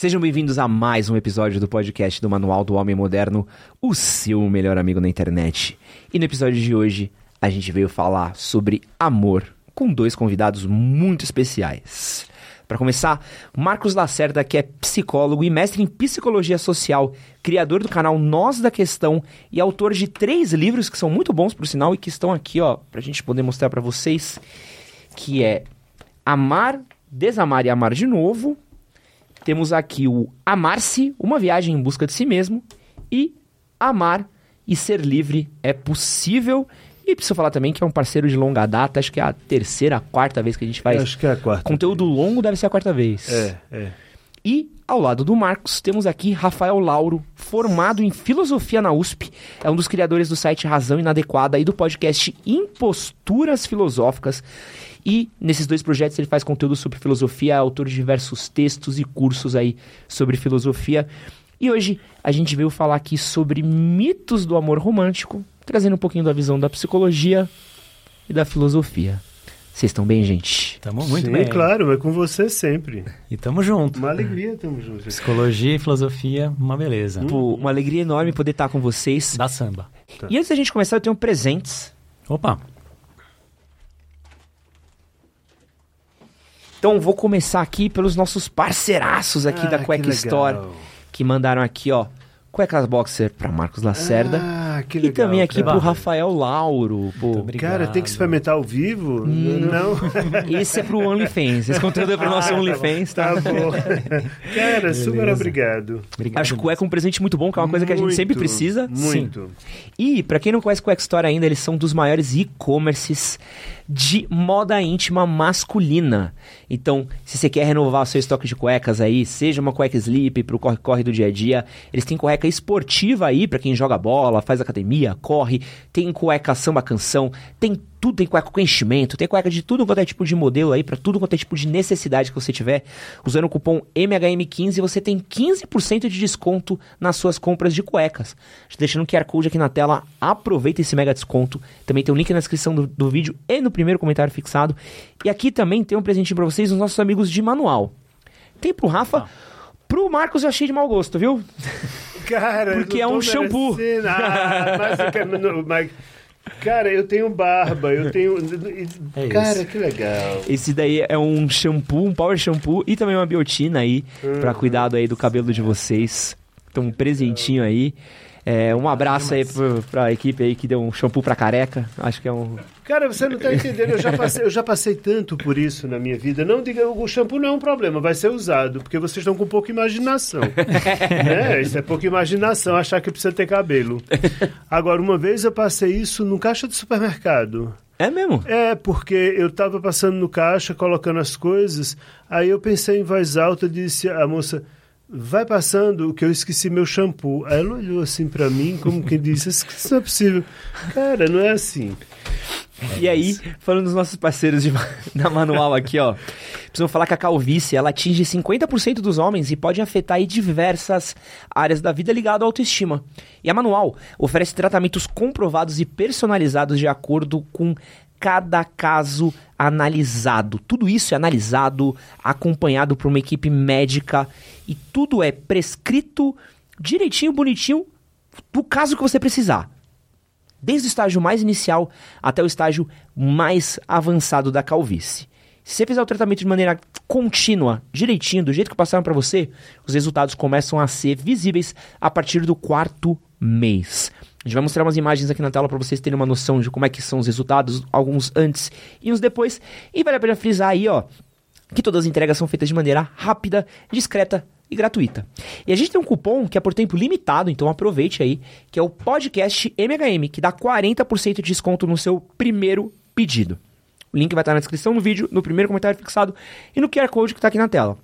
Sejam bem-vindos a mais um episódio do podcast do Manual do Homem Moderno, o seu melhor amigo na internet. E no episódio de hoje, a gente veio falar sobre amor com dois convidados muito especiais. Para começar, Marcos Lacerda, que é psicólogo e mestre em psicologia social, criador do canal Nós da Questão e autor de três livros que são muito bons, por sinal, e que estão aqui, ó, pra gente poder mostrar para vocês, que é Amar, Desamar e Amar de Novo. Temos aqui o Amar-se, uma viagem em busca de si mesmo, e Amar e Ser Livre é Possível. E preciso falar também que é um parceiro de longa data, acho que é a terceira, a quarta vez que a gente faz. Acho que é a quarta. Conteúdo longo deve ser a quarta vez. É, é. E ao lado do Marcos, temos aqui Rafael Lauro, formado em filosofia na USP, é um dos criadores do site Razão Inadequada e do podcast Imposturas Filosóficas. E nesses dois projetos ele faz conteúdo sobre filosofia, é autor de diversos textos e cursos aí sobre filosofia. E hoje a gente veio falar aqui sobre mitos do amor romântico, trazendo um pouquinho da visão da psicologia e da filosofia. Vocês estão bem, gente? Tamo muito Sim, bem. claro, mas com você sempre. E tamo junto. Uma alegria, tamo juntos. Psicologia e filosofia, uma beleza. Pô, uma alegria enorme poder estar com vocês. Da samba. E antes da gente começar, eu tenho presentes. Opa, Então vou começar aqui pelos nossos parceiraços aqui Ah, da que Cueca legal. Store, que mandaram aqui, ó, cuecas boxer para Marcos Lacerda Ah, que e legal. também aqui cara. pro Rafael Lauro. Pô, Muito. Cara, tem que experimentar ao vivo? Não. esse é pro OnlyFans. Esse conteúdo é pro nosso Ah, tá bom. OnlyFans, tá? Tá bom. Cara, super Beleza. obrigado. obrigado. Acho que cueca é um presente muito bom, que é uma coisa que a gente sempre Muito, precisa. Muito. E, pra quem não conhece Cueca Store ainda, eles são dos maiores e-commerces de moda íntima masculina. Então, se você quer renovar o seu estoque de cuecas aí, seja uma cueca sleep pro corre-corre do dia a dia, eles têm cueca esportiva aí pra quem joga bola, faz academia, corre, tem cueca samba canção, tem tudo, tem cueca com enchimento, tem cueca de tudo quanto é tipo de modelo aí, pra tudo quanto é tipo de necessidade que você tiver. Usando o cupom MHM15, você tem 15% de desconto nas suas compras de cuecas. Deixando o QR Code aqui na tela, aproveita esse mega desconto. Também tem o link na descrição do, do vídeo e no primeiro comentário fixado. E aqui também tem um presentinho pra vocês, os nossos amigos de manual. Tem pro Rafa, pro Marcos eu achei de mau gosto, viu? Cara, Porque é um tô shampoo. merecendo. Ah, mas, mas- Cara, eu tenho barba, eu tenho. É cara, isso. que legal. Esse daí é um shampoo, um power shampoo e também uma biotina aí, pra cuidado aí do cabelo de vocês. Então, um presentinho aí. É, um abraço aí pro, pra equipe aí que deu um shampoo pra careca. Acho que é um. Cara, você não tá entendendo. Eu já, passei, eu já passei tanto por isso na minha vida. Não diga, o shampoo não é um problema, vai ser usado, porque vocês estão com pouca imaginação. né? Isso é pouca imaginação, achar que precisa ter cabelo. Agora, uma vez eu passei isso no caixa de supermercado. É mesmo? É, porque eu tava passando no caixa, colocando as coisas, aí eu pensei em voz alta e disse à moça, vai passando que eu esqueci meu shampoo. Aí ela olhou assim pra mim, como que disse, isso não é possível. Cara, não é assim. E aí, falando dos nossos parceiros de, da manual aqui, ó. Precisamos falar que a calvície, ela atinge 50% dos homens e pode afetar diversas áreas da vida ligado à autoestima. E a manual oferece tratamentos comprovados e personalizados de acordo com cada caso analisado. Tudo isso é analisado, acompanhado por uma equipe médica e tudo é prescrito direitinho, bonitinho, do caso que você precisar desde o estágio mais inicial até o estágio mais avançado da calvície. Se você fizer o tratamento de maneira contínua, direitinho, do jeito que passaram para você, os resultados começam a ser visíveis a partir do quarto mês. A gente vai mostrar umas imagens aqui na tela para vocês terem uma noção de como é que são os resultados, alguns antes e uns depois. E vale a pena frisar aí, ó, que todas as entregas são feitas de maneira rápida, discreta e gratuita. E a gente tem um cupom que é por tempo limitado, então aproveite aí, que é o podcast MHM, que dá 40% de desconto no seu primeiro pedido. O link vai estar na descrição do vídeo, no primeiro comentário fixado e no QR Code que está aqui na tela.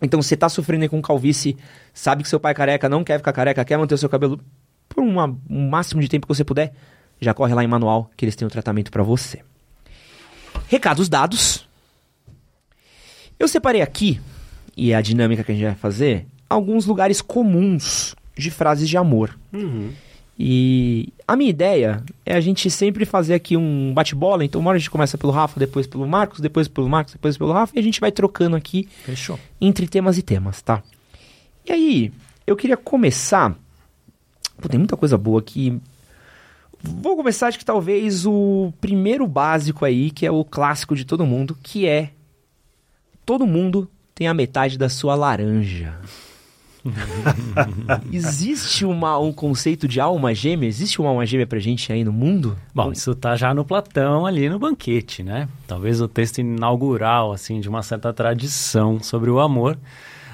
Então, se você está sofrendo com calvície, sabe que seu pai é careca, não quer ficar careca, quer manter o seu cabelo por uma- um máximo de tempo que você puder, já corre lá em manual que eles têm o tratamento para você. Recados dados. Eu separei aqui, e é a dinâmica que a gente vai fazer, alguns lugares comuns de frases de amor. E a minha ideia é a gente sempre fazer aqui um bate-bola. Então, uma hora a gente começa pelo Rafa, depois pelo Marcos, depois pelo Marcos, depois pelo Rafa, e a gente vai trocando aqui Fechou. entre temas e temas, tá? E aí, eu queria começar. Pô, tem muita coisa boa aqui. Vou começar, acho que talvez o primeiro básico aí, que é o clássico de todo mundo, que é todo mundo tem a metade da sua laranja. Existe uma, um conceito de alma gêmea? Existe uma alma gêmea pra gente aí no mundo? Bom, isso tá já no Platão ali no banquete, né? Talvez o texto inaugural, assim, de uma certa tradição sobre o amor.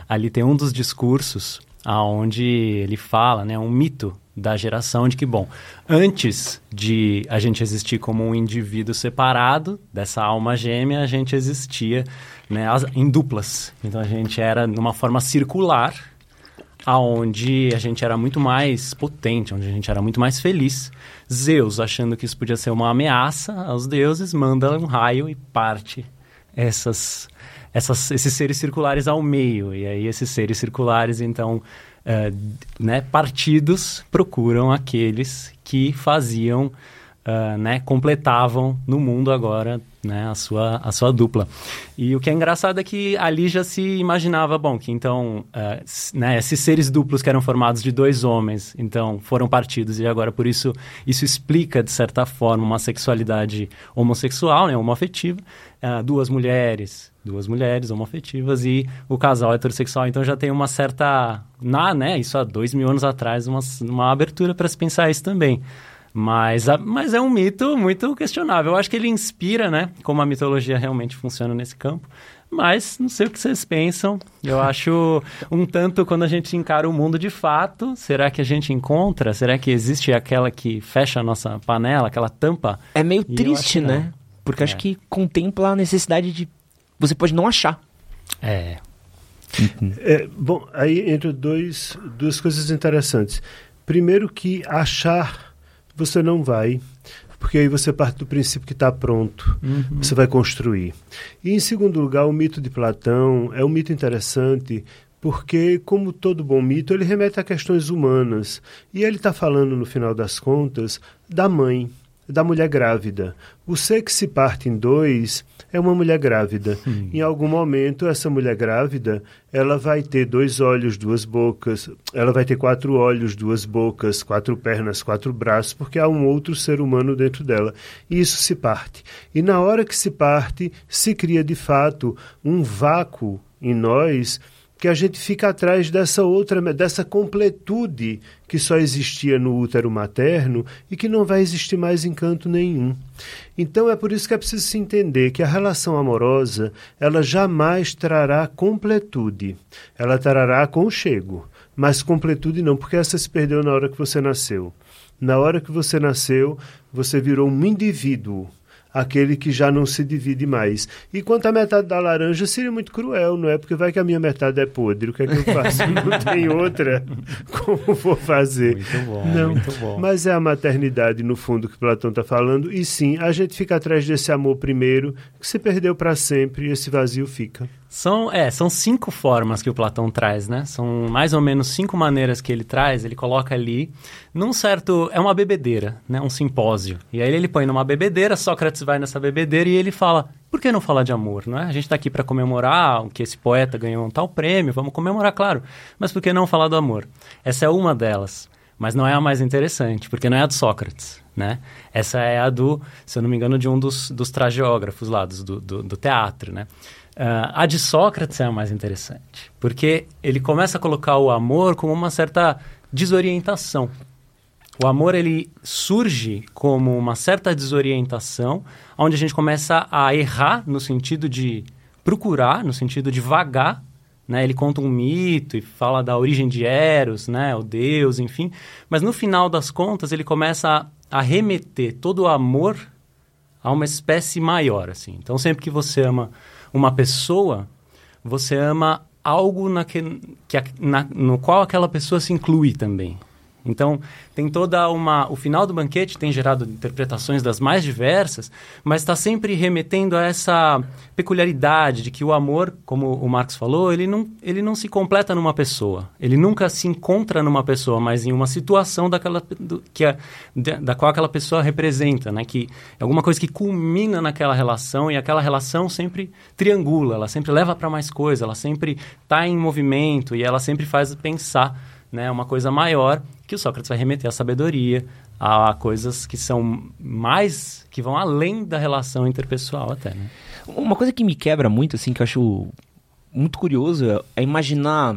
Ali tem um dos discursos aonde ele fala, né, um mito da geração de que, bom, antes de a gente existir como um indivíduo separado dessa alma gêmea, a gente existia né, em duplas. Então a gente era numa forma circular, aonde a gente era muito mais potente, onde a gente era muito mais feliz. Zeus, achando que isso podia ser uma ameaça aos deuses, manda um raio e parte essas, essas, esses seres circulares ao meio. E aí esses seres circulares, então, uh, né, partidos procuram aqueles que faziam, uh, né, completavam no mundo agora né, a, sua, a sua dupla. E o que é engraçado é que ali já se imaginava, bom, que então, uh, né, esses seres duplos que eram formados de dois homens, então, foram partidos e agora, por isso, isso explica, de certa forma, uma sexualidade homossexual, né, homoafetiva, uh, duas mulheres, duas mulheres homoafetivas e o casal heterossexual, então já tem uma certa, na, né, isso há dois mil anos atrás, uma, uma abertura para se pensar isso também. Mas, mas é um mito muito questionável. Eu acho que ele inspira, né? Como a mitologia realmente funciona nesse campo. Mas não sei o que vocês pensam. Eu acho um tanto quando a gente encara o mundo de fato. Será que a gente encontra? Será que existe aquela que fecha a nossa panela, aquela tampa? É meio e triste, né? Porque é. acho que contempla a necessidade de. Você pode não achar. É. é bom, aí entre dois, duas coisas interessantes. Primeiro que achar você não vai, porque aí você parte do princípio que está pronto, uhum. você vai construir. E em segundo lugar, o mito de Platão é um mito interessante porque, como todo bom mito, ele remete a questões humanas. E ele está falando, no final das contas, da mãe da mulher grávida. O ser que se parte em dois é uma mulher grávida. Hum. Em algum momento, essa mulher grávida, ela vai ter dois olhos, duas bocas, ela vai ter quatro olhos, duas bocas, quatro pernas, quatro braços, porque há um outro ser humano dentro dela. E isso se parte. E na hora que se parte, se cria de fato um vácuo em nós que a gente fica atrás dessa outra, dessa completude que só existia no útero materno e que não vai existir mais em canto nenhum. Então é por isso que é preciso se entender que a relação amorosa, ela jamais trará completude. Ela trará aconchego, mas completude não, porque essa se perdeu na hora que você nasceu. Na hora que você nasceu, você virou um indivíduo aquele que já não se divide mais. E quanto à metade da laranja, seria muito cruel, não é? Porque vai que a minha metade é podre, o que é que eu faço? não tem outra. Como vou fazer? Muito bom, não. muito bom. Mas é a maternidade, no fundo, que Platão está falando. E sim, a gente fica atrás desse amor primeiro, que se perdeu para sempre e esse vazio fica. São, é, são cinco formas que o Platão traz, né? São mais ou menos cinco maneiras que ele traz. Ele coloca ali num certo... É uma bebedeira, né? Um simpósio. E aí ele põe numa bebedeira, Sócrates vai nessa bebedeira e ele fala... Por que não falar de amor, não é? A gente está aqui para comemorar que esse poeta ganhou um tal prêmio. Vamos comemorar, claro. Mas por que não falar do amor? Essa é uma delas. Mas não é a mais interessante, porque não é a do Sócrates, né? Essa é a do, se eu não me engano, de um dos, dos trageógrafos lá, do, do, do teatro, né? Uh, a de Sócrates é a mais interessante, porque ele começa a colocar o amor como uma certa desorientação. O amor ele surge como uma certa desorientação, onde a gente começa a errar no sentido de procurar, no sentido de vagar. Né? Ele conta um mito e fala da origem de Eros, né? o Deus, enfim. Mas no final das contas ele começa a, a remeter todo o amor a uma espécie maior. Assim. Então sempre que você ama uma pessoa, você ama algo na que, que na, no qual aquela pessoa se inclui também. Então, tem toda uma. O final do banquete tem gerado interpretações das mais diversas, mas está sempre remetendo a essa peculiaridade de que o amor, como o Marx falou, ele não, ele não se completa numa pessoa. Ele nunca se encontra numa pessoa, mas em uma situação daquela, do, que da qual aquela pessoa representa, né? Que é alguma coisa que culmina naquela relação e aquela relação sempre triangula, ela sempre leva para mais coisa, ela sempre está em movimento e ela sempre faz pensar né, uma coisa maior que o Sócrates vai remeter à sabedoria, a coisas que são mais, que vão além da relação interpessoal até, né? Uma coisa que me quebra muito, assim, que eu acho muito curioso, é imaginar...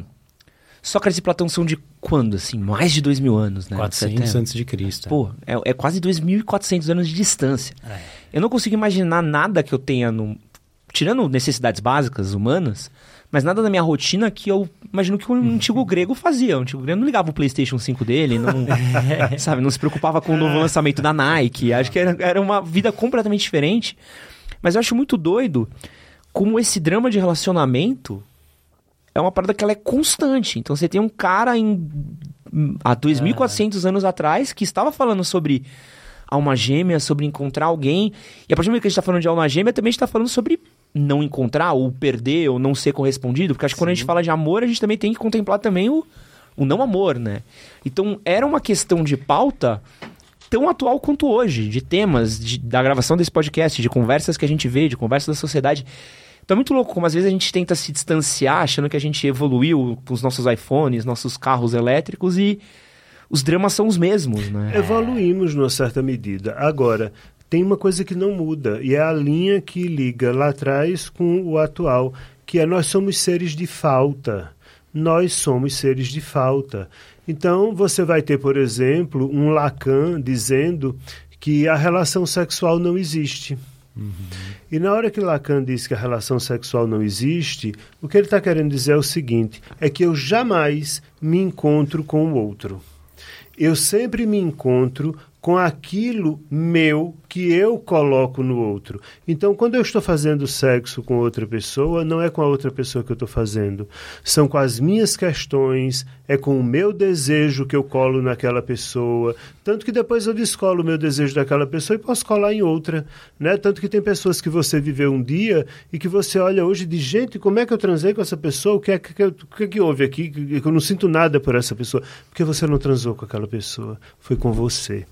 Sócrates e Platão são de quando, assim? Mais de dois mil anos, né? 400 antes de Cristo. Pô, é, é quase 2.400 anos de distância. É. Eu não consigo imaginar nada que eu tenha no... Tirando necessidades básicas humanas, mas nada da minha rotina que eu imagino que o antigo grego fazia. O antigo grego não ligava o PlayStation 5 dele, não, sabe, não se preocupava com o novo lançamento da Nike. Acho que era, era uma vida completamente diferente. Mas eu acho muito doido como esse drama de relacionamento é uma parada que ela é constante. Então você tem um cara em há 2400 é. anos atrás que estava falando sobre alma gêmea, sobre encontrar alguém. E a partir do momento que a gente está falando de alma gêmea, também a gente está falando sobre não encontrar, ou perder, ou não ser correspondido. Porque acho que quando a gente fala de amor, a gente também tem que contemplar também o, o não amor, né? Então, era uma questão de pauta tão atual quanto hoje, de temas, de, da gravação desse podcast, de conversas que a gente vê, de conversas da sociedade. Então é muito louco como às vezes a gente tenta se distanciar, achando que a gente evoluiu com os nossos iPhones, nossos carros elétricos e os dramas são os mesmos, né? Evoluímos numa certa medida. Agora, tem uma coisa que não muda, e é a linha que liga lá atrás com o atual, que é nós somos seres de falta. Nós somos seres de falta. Então, você vai ter, por exemplo, um Lacan dizendo que a relação sexual não existe. Uhum. E na hora que Lacan diz que a relação sexual não existe, o que ele está querendo dizer é o seguinte: é que eu jamais me encontro com o outro. Eu sempre me encontro com aquilo meu que eu coloco no outro. Então, quando eu estou fazendo sexo com outra pessoa, não é com a outra pessoa que eu estou fazendo. São com as minhas questões, é com o meu desejo que eu colo naquela pessoa. Tanto que depois eu descolo o meu desejo daquela pessoa e posso colar em outra. Né? Tanto que tem pessoas que você viveu um dia e que você olha hoje de gente, como é que eu transei com essa pessoa? O que é que, que, que, que houve aqui? Que eu não sinto nada por essa pessoa. Porque você não transou com aquela pessoa. Foi com você.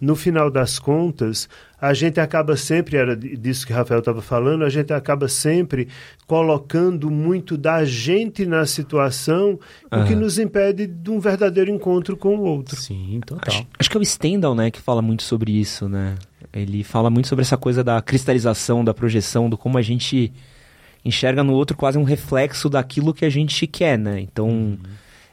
No final das contas, a gente acaba sempre, era disso que Rafael estava falando, a gente acaba sempre colocando muito da gente na situação, uhum. o que nos impede de um verdadeiro encontro com o outro. Sim, total. Acho, acho que é o Stendhal, né, que fala muito sobre isso, né? Ele fala muito sobre essa coisa da cristalização, da projeção, do como a gente enxerga no outro quase um reflexo daquilo que a gente quer, né? Então, uhum.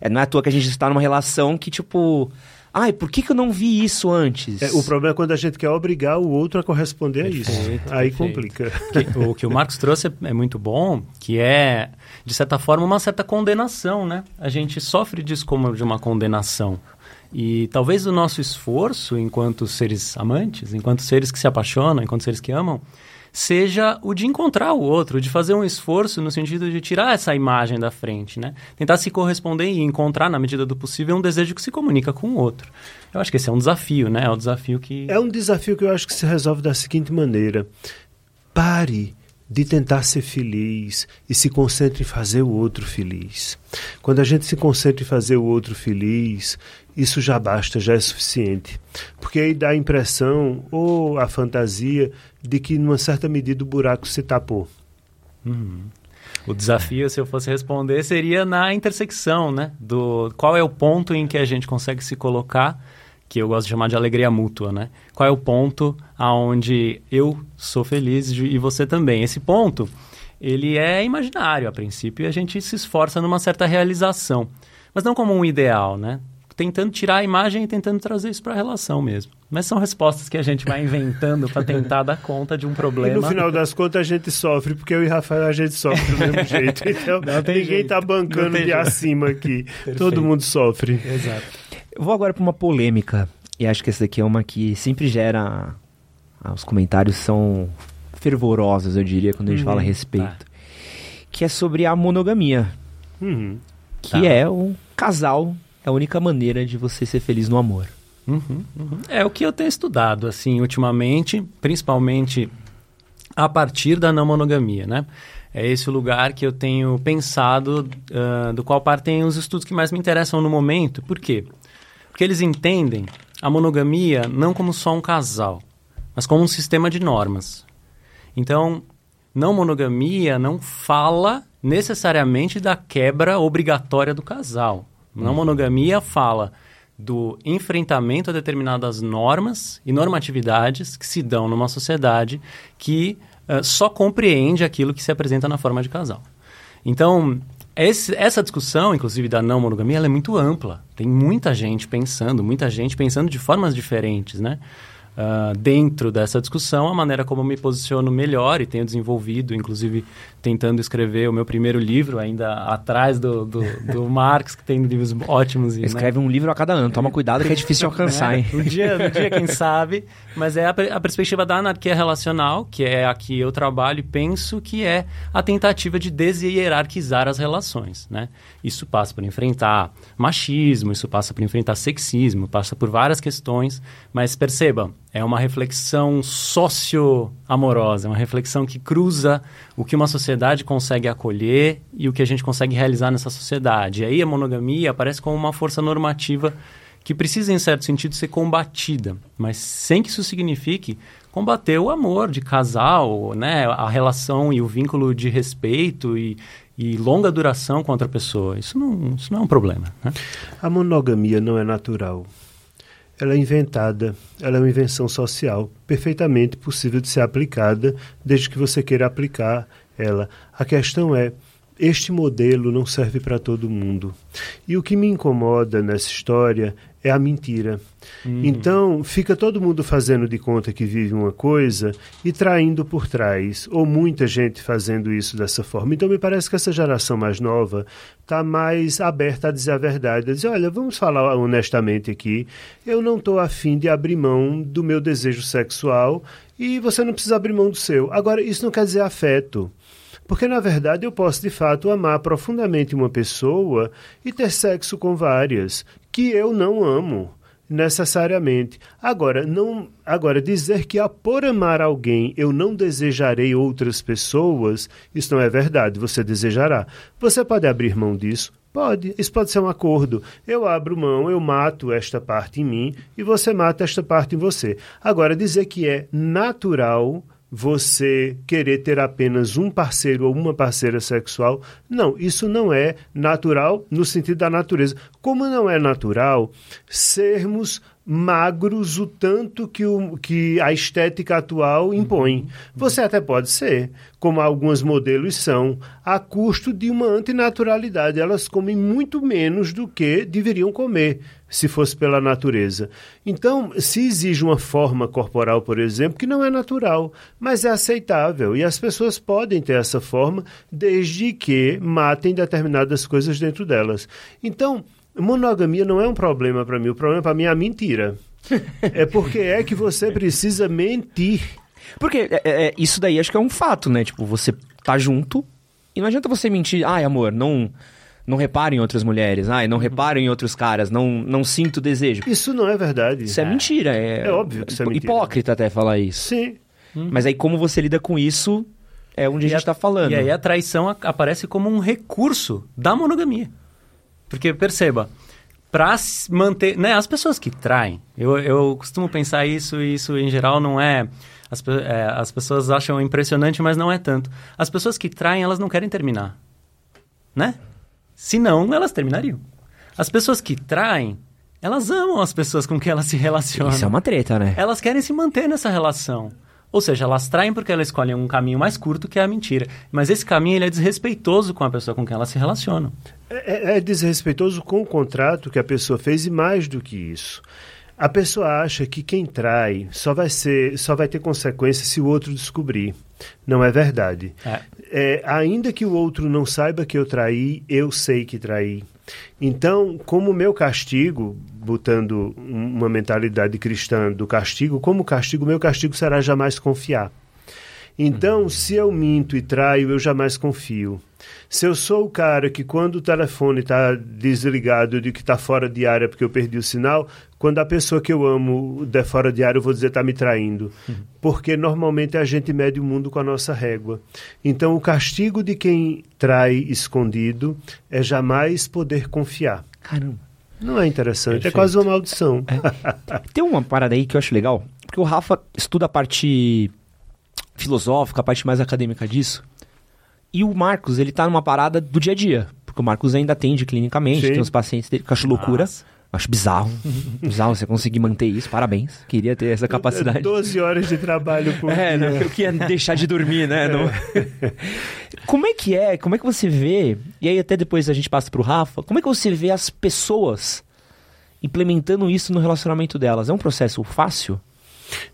é, não é à toa que a gente está numa relação que, tipo Ai, por que, que eu não vi isso antes? É, o problema é quando a gente quer obrigar o outro a corresponder perfeito, a isso. Aí perfeito. complica. Que, o que o Marcos trouxe é, é muito bom, que é, de certa forma, uma certa condenação, né? A gente sofre disso como de uma condenação. E talvez o nosso esforço, enquanto seres amantes, enquanto seres que se apaixonam, enquanto seres que amam, seja o de encontrar o outro, de fazer um esforço no sentido de tirar essa imagem da frente, né? Tentar se corresponder e encontrar, na medida do possível, um desejo que se comunica com o outro. Eu acho que esse é um desafio, né? É um desafio que... É um desafio que eu acho que se resolve da seguinte maneira. Pare de tentar ser feliz e se concentre em fazer o outro feliz. Quando a gente se concentra em fazer o outro feliz, isso já basta, já é suficiente. Porque aí dá a impressão ou a fantasia de que, numa certa medida, o buraco se tapou. Uhum. O desafio, se eu fosse responder, seria na intersecção, né? Do qual é o ponto em que a gente consegue se colocar, que eu gosto de chamar de alegria mútua, né? Qual é o ponto aonde eu sou feliz e você também? Esse ponto, ele é imaginário a princípio e a gente se esforça numa certa realização, mas não como um ideal, né? tentando tirar a imagem e tentando trazer isso para a relação mesmo. Mas são respostas que a gente vai inventando para tentar dar conta de um problema. E no final das contas a gente sofre, porque eu e Rafael a gente sofre do mesmo jeito. Então ninguém está bancando de jeito. acima aqui. Perfeito. Todo mundo sofre. Exato. Eu vou agora para uma polêmica. E acho que essa daqui é uma que sempre gera. Ah, os comentários são fervorosos, eu diria, quando a gente uhum. fala a respeito. Tá. Que é sobre a monogamia. Uhum. Que tá. é um casal é a única maneira de você ser feliz no amor. Uhum, uhum. É o que eu tenho estudado, assim, ultimamente, principalmente a partir da não monogamia, né? É esse o lugar que eu tenho pensado, uh, do qual partem os estudos que mais me interessam no momento. Por quê? Porque eles entendem a monogamia não como só um casal, mas como um sistema de normas. Então, não monogamia não fala necessariamente da quebra obrigatória do casal. Não uhum. monogamia fala do enfrentamento a determinadas normas e normatividades que se dão numa sociedade que uh, só compreende aquilo que se apresenta na forma de casal. Então, esse, essa discussão, inclusive da não monogamia, ela é muito ampla. Tem muita gente pensando, muita gente pensando de formas diferentes, né? uh, dentro dessa discussão a maneira como eu me posiciono melhor e tenho desenvolvido, inclusive tentando escrever o meu primeiro livro, ainda atrás do, do, do Marx, que tem livros ótimos. E, né? Escreve né? um livro a cada ano, toma cuidado que é difícil alcançar, é, hein? Um dia, um dia, quem sabe, mas é a, a perspectiva da anarquia relacional, que é a que eu trabalho e penso que é a tentativa de deshierarquizar as relações, né? Isso passa por enfrentar machismo, isso passa por enfrentar sexismo, passa por várias questões, mas perceba, é uma reflexão socio-amorosa, uma reflexão que cruza o que uma sociedade consegue acolher e o que a gente consegue realizar nessa sociedade. E aí a monogamia aparece como uma força normativa que precisa, em certo sentido, ser combatida, mas sem que isso signifique combater o amor de casal, né? a relação e o vínculo de respeito e, e longa duração com outra pessoa. Isso não, isso não é um problema. Né? A monogamia não é natural ela é inventada, ela é uma invenção social, perfeitamente possível de ser aplicada, desde que você queira aplicar ela. A questão é, este modelo não serve para todo mundo. E o que me incomoda nessa história é a mentira. Uhum. Então, fica todo mundo fazendo de conta que vive uma coisa e traindo por trás, ou muita gente fazendo isso dessa forma. Então, me parece que essa geração mais nova está mais aberta a dizer a verdade, a dizer, olha, vamos falar honestamente aqui, eu não estou afim de abrir mão do meu desejo sexual e você não precisa abrir mão do seu. Agora, isso não quer dizer afeto. Porque, na verdade, eu posso de fato amar profundamente uma pessoa e ter sexo com várias, que eu não amo necessariamente. Agora, não, agora dizer que por amar alguém eu não desejarei outras pessoas, isso não é verdade, você desejará. Você pode abrir mão disso? Pode, isso pode ser um acordo. Eu abro mão, eu mato esta parte em mim e você mata esta parte em você. Agora, dizer que é natural você querer ter apenas um parceiro ou uma parceira sexual. Não, isso não é natural no sentido da natureza. Como não é natural sermos magros o tanto que, o, que a estética atual impõe. Você até pode ser, como alguns modelos são, a custo de uma antinaturalidade. Elas comem muito menos do que deveriam comer, se fosse pela natureza. Então, se exige uma forma corporal, por exemplo, que não é natural, mas é aceitável, e as pessoas podem ter essa forma desde que matem determinadas coisas dentro delas. Então, Monogamia não é um problema para mim. O problema para mim é a mentira. é porque é que você precisa mentir. Porque é, é, é, isso daí acho que é um fato, né? Tipo, você tá junto e não adianta você mentir. Ai, amor, não não reparo em outras mulheres, ai, não reparo em outros caras, não, não sinto desejo. Isso não é verdade. Isso é, é mentira. É, é óbvio que isso é mentira. Hipócrita até falar isso. Sim. Mas aí como você lida com isso é onde e a gente está falando. E aí a traição aparece como um recurso da monogamia. Porque perceba, para manter. Né, as pessoas que traem, eu, eu costumo pensar isso, e isso em geral não é as, é. as pessoas acham impressionante, mas não é tanto. As pessoas que traem, elas não querem terminar. Né? Se não, elas terminariam. As pessoas que traem, elas amam as pessoas com quem elas se relacionam. Isso é uma treta, né? Elas querem se manter nessa relação. Ou seja, elas traem porque elas escolhem um caminho mais curto que é a mentira. Mas esse caminho ele é desrespeitoso com a pessoa com quem elas se relacionam. É, é, é desrespeitoso com o contrato que a pessoa fez e mais do que isso. A pessoa acha que quem trai só vai ser, só vai ter consequência se o outro descobrir. Não é verdade. É. É, ainda que o outro não saiba que eu traí, eu sei que traí. Então, como meu castigo, botando uma mentalidade cristã do castigo, como castigo, meu castigo será jamais confiar. Então, se eu minto e traio, eu jamais confio. Se eu sou o cara que quando o telefone está desligado, eu digo que está fora de área porque eu perdi o sinal, quando a pessoa que eu amo der fora de área, eu vou dizer está me traindo. Uhum. Porque normalmente a gente mede o mundo com a nossa régua. Então o castigo de quem trai escondido é jamais poder confiar. Caramba. Não é interessante, é Perfeito. é quase uma maldição. É. Tem uma parada aí que eu acho legal, porque o Rafa estuda a parte filosófica, a parte mais acadêmica disso. E o Marcos, ele tá numa parada do dia a dia. Porque o Marcos ainda atende clinicamente, Sim. tem os pacientes dele, que eu acho loucura. Acho bizarro. bizarro você conseguir manter isso. Parabéns. Queria ter essa capacidade. 12 horas de trabalho por é, dia. É, eu queria deixar de dormir, né? Não... como é que é? Como é que você vê? E aí até depois a gente passa pro Rafa. Como é que você vê as pessoas implementando isso no relacionamento delas? É um processo fácil?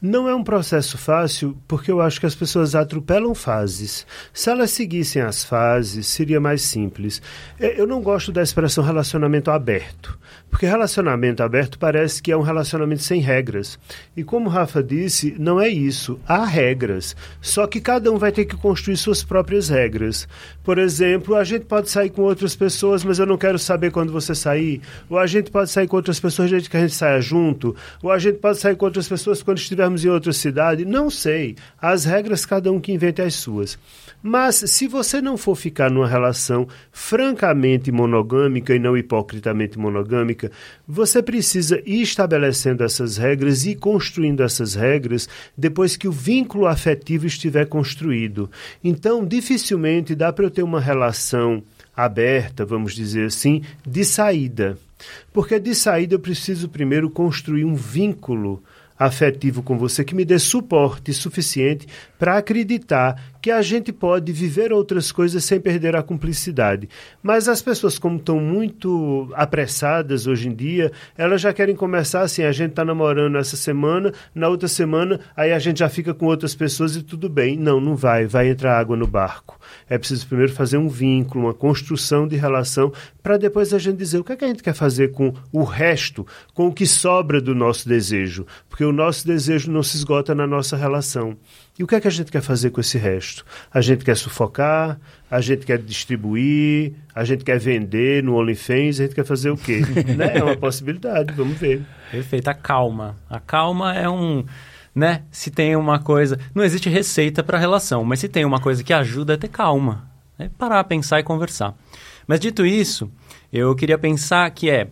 Não é um processo fácil porque eu acho que as pessoas atropelam fases. Se elas seguissem as fases, seria mais simples. É, eu não gosto da expressão relacionamento aberto, porque relacionamento aberto parece que é um relacionamento sem regras. E como Rafa disse, não é isso. Há regras. Só que cada um vai ter que construir suas próprias regras. Por exemplo, a gente pode sair com outras pessoas, mas eu não quero saber quando você sair. Ou a gente pode sair com outras pessoas desde que a gente saia junto. Ou a gente pode sair com outras pessoas quando estivermos em outra cidade, não sei. As regras, cada um que invente as suas. Mas se você não for ficar numa relação francamente monogâmica e não hipocritamente monogâmica, você precisa ir estabelecendo essas regras e construindo essas regras depois que o vínculo afetivo estiver construído. Então, dificilmente dá para eu ter uma relação aberta, vamos dizer assim, de saída. Porque de saída eu preciso primeiro construir um vínculo afetivo com você que me dê suporte suficiente para acreditar que a gente pode viver outras coisas sem perder a cumplicidade. Mas as pessoas, como estão muito apressadas hoje em dia, elas já querem começar assim: a gente está namorando essa semana, na outra semana, aí a gente já fica com outras pessoas e tudo bem. Não, não vai, vai entrar água no barco. É preciso primeiro fazer um vínculo, uma construção de relação, para depois a gente dizer o que, é que a gente quer fazer com o resto, com o que sobra do nosso desejo. Porque o nosso desejo não se esgota na nossa relação. E o que é que a gente quer fazer com esse resto? A gente quer sufocar, a gente quer distribuir, a gente quer vender no OnlyFans, a gente quer fazer o quê? né? É uma possibilidade, vamos ver. Perfeito, a calma. A calma é um né? Se tem uma coisa. Não existe receita para relação, mas se tem uma coisa que ajuda é ter calma. É parar, pensar e conversar. Mas dito isso, eu queria pensar que é.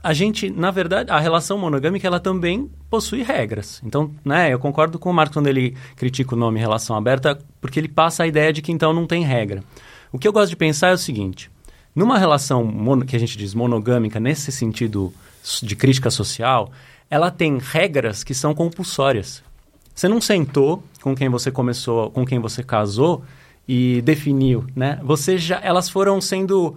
A gente, na verdade, a relação monogâmica ela também possui regras. Então, né, eu concordo com o Marco quando ele critica o nome relação aberta, porque ele passa a ideia de que então não tem regra. O que eu gosto de pensar é o seguinte: numa relação que a gente diz monogâmica, nesse sentido de crítica social, ela tem regras que são compulsórias. Você não sentou com quem você começou, com quem você casou e definiu, né? Você já, elas foram sendo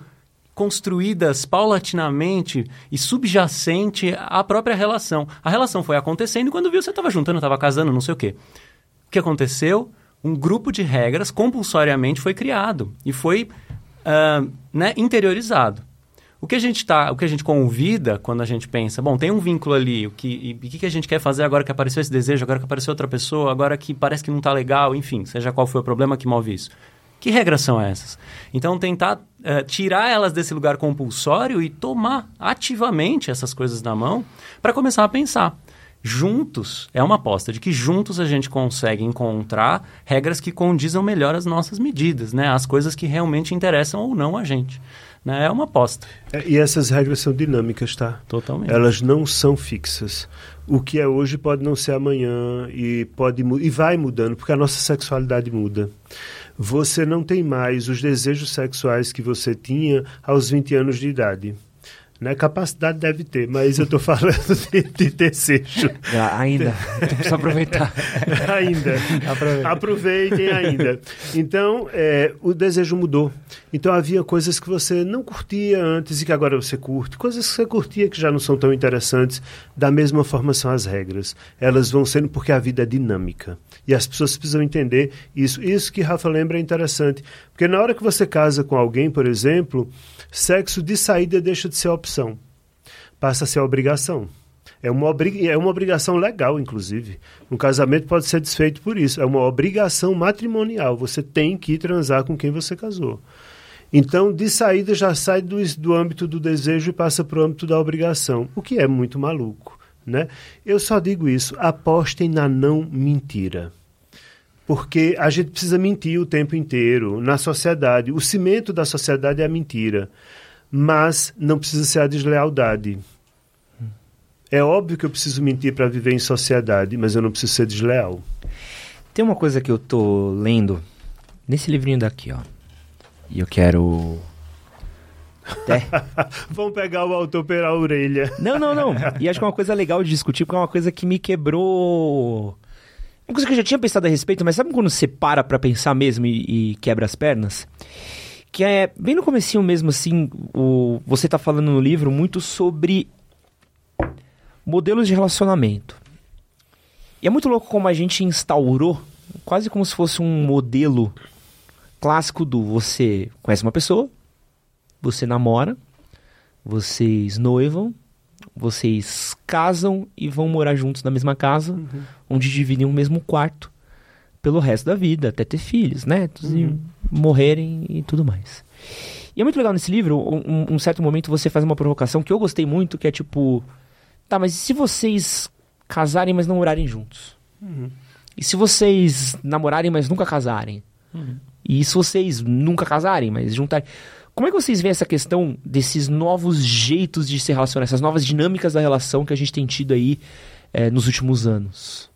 construídas paulatinamente e subjacente à própria relação. A relação foi acontecendo e quando viu você estava juntando, estava casando, não sei o quê. O que aconteceu? Um grupo de regras compulsoriamente foi criado e foi uh, né, interiorizado. O que a gente tá, o que a gente convida quando a gente pensa, bom, tem um vínculo ali, o que, o que a gente quer fazer agora que apareceu esse desejo, agora que apareceu outra pessoa, agora que parece que não está legal, enfim, seja qual foi o problema que move isso. Que regras são essas? Então, tentar uh, tirar elas desse lugar compulsório e tomar ativamente essas coisas na mão para começar a pensar. Juntos, é uma aposta de que juntos a gente consegue encontrar regras que condizam melhor as nossas medidas, né? as coisas que realmente interessam ou não a gente. Né? É uma aposta. É, e essas regras são dinâmicas, tá? Totalmente. Elas não são fixas. O que é hoje pode não ser amanhã e pode e vai mudando, porque a nossa sexualidade muda. Você não tem mais os desejos sexuais que você tinha aos 20 anos de idade. Né? Capacidade deve ter, mas eu estou falando de, de desejo. Ah, ainda. Precisa aproveitar. ainda. Aproveitem. Aproveitem ainda. Então, é, o desejo mudou. Então, havia coisas que você não curtia antes e que agora você curte. Coisas que você curtia que já não são tão interessantes. Da mesma forma são as regras. Elas vão sendo porque a vida é dinâmica. E as pessoas precisam entender isso. Isso que Rafa lembra é interessante. Porque na hora que você casa com alguém, por exemplo, sexo de saída deixa de ser opção, passa a ser obrigação. É uma, obrig... é uma obrigação legal, inclusive. Um casamento pode ser desfeito por isso. É uma obrigação matrimonial. Você tem que transar com quem você casou. Então, de saída, já sai do, do âmbito do desejo e passa para o âmbito da obrigação, o que é muito maluco. Né? Eu só digo isso: apostem na não mentira. Porque a gente precisa mentir o tempo inteiro na sociedade. O cimento da sociedade é a mentira. Mas não precisa ser a deslealdade. É óbvio que eu preciso mentir para viver em sociedade, mas eu não preciso ser desleal. Tem uma coisa que eu tô lendo nesse livrinho daqui, ó. E eu quero. É. Vamos pegar o autor pela orelha. Não, não, não. E acho que é uma coisa legal de discutir, porque é uma coisa que me quebrou. Uma coisa que eu já tinha pensado a respeito, mas sabe quando você para pra pensar mesmo e, e quebra as pernas? Que é bem no comecinho mesmo, assim, o, você tá falando no livro muito sobre modelos de relacionamento. E é muito louco como a gente instaurou, quase como se fosse um modelo clássico do você conhece uma pessoa, você namora, vocês noivam, vocês casam e vão morar juntos na mesma casa, uhum. onde dividem o mesmo quarto pelo resto da vida, até ter filhos, netos uhum. e morrerem e tudo mais. E é muito legal nesse livro, um, um, certo momento você faz uma provocação que eu gostei muito, que é tipo, tá, mas e se vocês casarem, mas não morarem juntos? Uhum. E se vocês namorarem, mas nunca casarem? Uhum. E se vocês nunca casarem, mas juntarem. Como é que vocês veem essa questão desses novos jeitos de se relacionar, essas novas dinâmicas da relação que a gente tem tido aí é, nos últimos anos?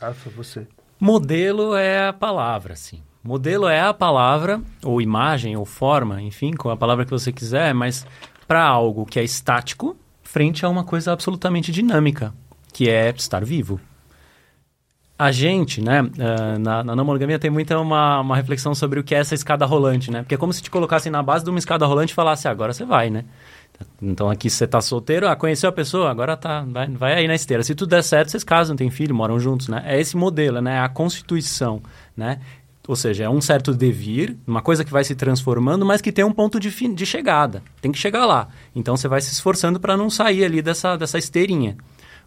Rafa, você. Modelo é a palavra, sim. Modelo é a palavra, ou imagem, ou forma, enfim, com a palavra que você quiser, mas para algo que é estático, frente a uma coisa absolutamente dinâmica, que é estar vivo a gente, né, uh, na, na não monogamia tem muita uma, uma reflexão sobre o que é essa escada rolante, né? Porque é como se te colocassem na base de uma escada rolante e falasse, agora você vai, né? Então aqui você tá solteiro, ah, conheceu a pessoa, agora tá, vai, vai aí na esteira. Se tudo der certo, vocês casam, têm filho, moram juntos, né? É esse modelo, né? A constituição, né? Ou seja, é um certo devir, uma coisa que vai se transformando, mas que tem um ponto de, de chegada. Tem que chegar lá. Então você vai se esforçando para não sair ali dessa, dessa esteirinha.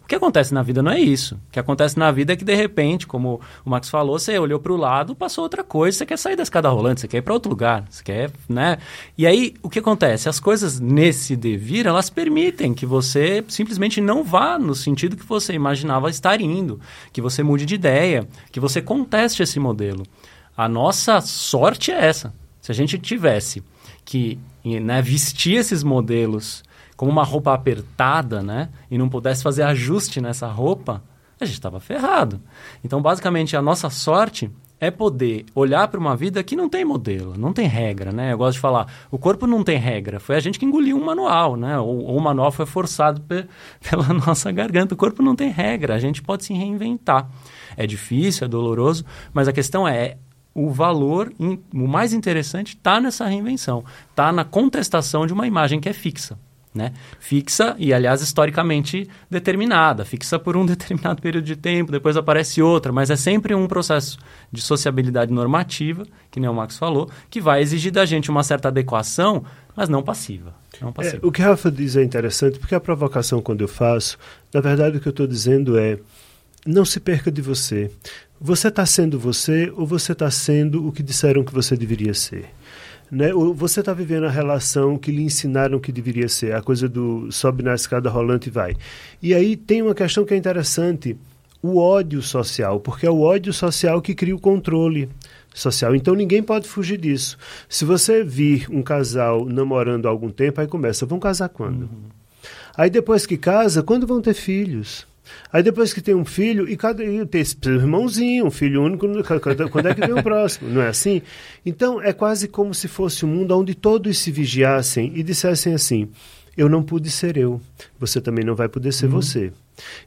O que acontece na vida não é isso. O que acontece na vida é que, de repente, como o Max falou, você olhou para o lado, passou outra coisa, você quer sair da escada rolante, você quer ir para outro lugar, você quer, né? E aí, o que acontece? As coisas nesse devir, elas permitem que você simplesmente não vá no sentido que você imaginava estar indo, que você mude de ideia, que você conteste esse modelo. A nossa sorte é essa. Se a gente tivesse que né, vestir esses modelos como uma roupa apertada, né? E não pudesse fazer ajuste nessa roupa, a gente estava ferrado. Então, basicamente, a nossa sorte é poder olhar para uma vida que não tem modelo, não tem regra, né? Eu gosto de falar, o corpo não tem regra, foi a gente que engoliu um manual, né? Ou, ou o manual foi forçado pe pela nossa garganta. O corpo não tem regra, a gente pode se reinventar. É difícil, é doloroso, mas a questão é o valor, o mais interessante está nessa reinvenção, está na contestação de uma imagem que é fixa né? Fixa e, aliás, historicamente determinada. Fixa por um determinado período de tempo, depois aparece outra, mas é sempre um processo de sociabilidade normativa, que nem o Max falou, que vai exigir da gente uma certa adequação, mas não passiva. Não passiva. É, o que Rafa diz é interessante, porque a provocação, quando eu faço, na verdade o que eu estou dizendo é não se perca de você. Você está sendo você ou você está sendo o que disseram que você deveria ser? Né? Você está vivendo a relação que lhe ensinaram que deveria ser, a coisa do sobe na escada rolante e vai. E aí tem uma questão que é interessante, o ódio social, porque é o ódio social que cria o controle social. Então ninguém pode fugir disso. Se você vir um casal namorando há algum tempo, aí começa, vão casar quando? Uhum. Aí depois que casa, quando vão ter filhos? Aí depois que tem um filho, e cada e tem um irmãozinho, um filho único, quando é que vem o próximo? Não é assim? Então é quase como se fosse um mundo onde todos se vigiassem e dissessem assim: eu não pude ser eu, você também não vai poder ser uhum. você.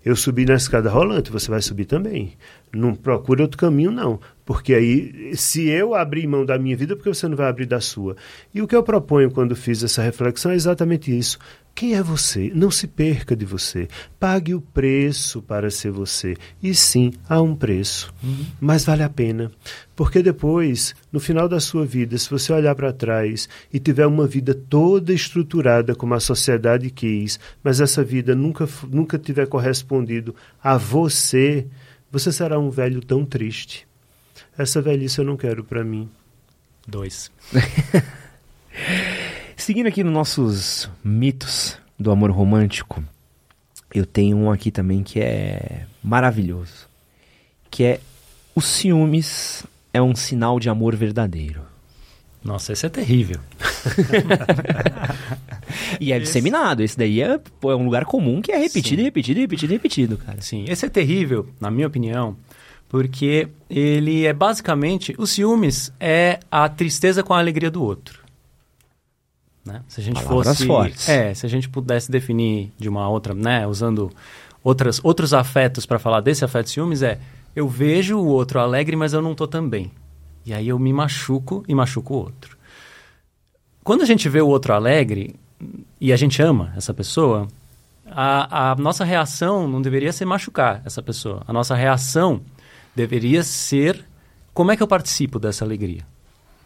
Eu subi na escada rolante, você vai subir também. Não procure outro caminho, não. Porque aí, se eu abrir mão da minha vida, porque você não vai abrir da sua? E o que eu proponho quando fiz essa reflexão é exatamente isso. Quem é você? Não se perca de você. Pague o preço para ser você. E sim, há um preço. Uhum. Mas vale a pena. Porque depois, no final da sua vida, se você olhar para trás e tiver uma vida toda estruturada como a sociedade quis, mas essa vida nunca, nunca tiver correspondido a você, você será um velho tão triste. Essa velhice eu não quero para mim. Dois. Seguindo aqui nos nossos mitos do amor romântico, eu tenho um aqui também que é maravilhoso, que é os ciúmes é um sinal de amor verdadeiro. Nossa, esse é terrível. e é esse... disseminado. Esse daí é, é, um lugar comum que é repetido, Sim. repetido, repetido, repetido, cara. Sim, esse é terrível, na minha opinião, porque ele é basicamente... O ciúmes é a tristeza com a alegria do outro. Né? Se a gente Palavras fosse, fortes. é, se a gente pudesse definir de uma outra, né, usando outras, outros afetos para falar desse afeto ciúmes é eu vejo o outro alegre, mas eu não tô também. E aí eu me machuco e machuco o outro. Quando a gente vê o outro alegre e a gente ama essa pessoa, a, a nossa reação não deveria ser machucar essa pessoa. A nossa reação deveria ser como é que eu participo dessa alegria.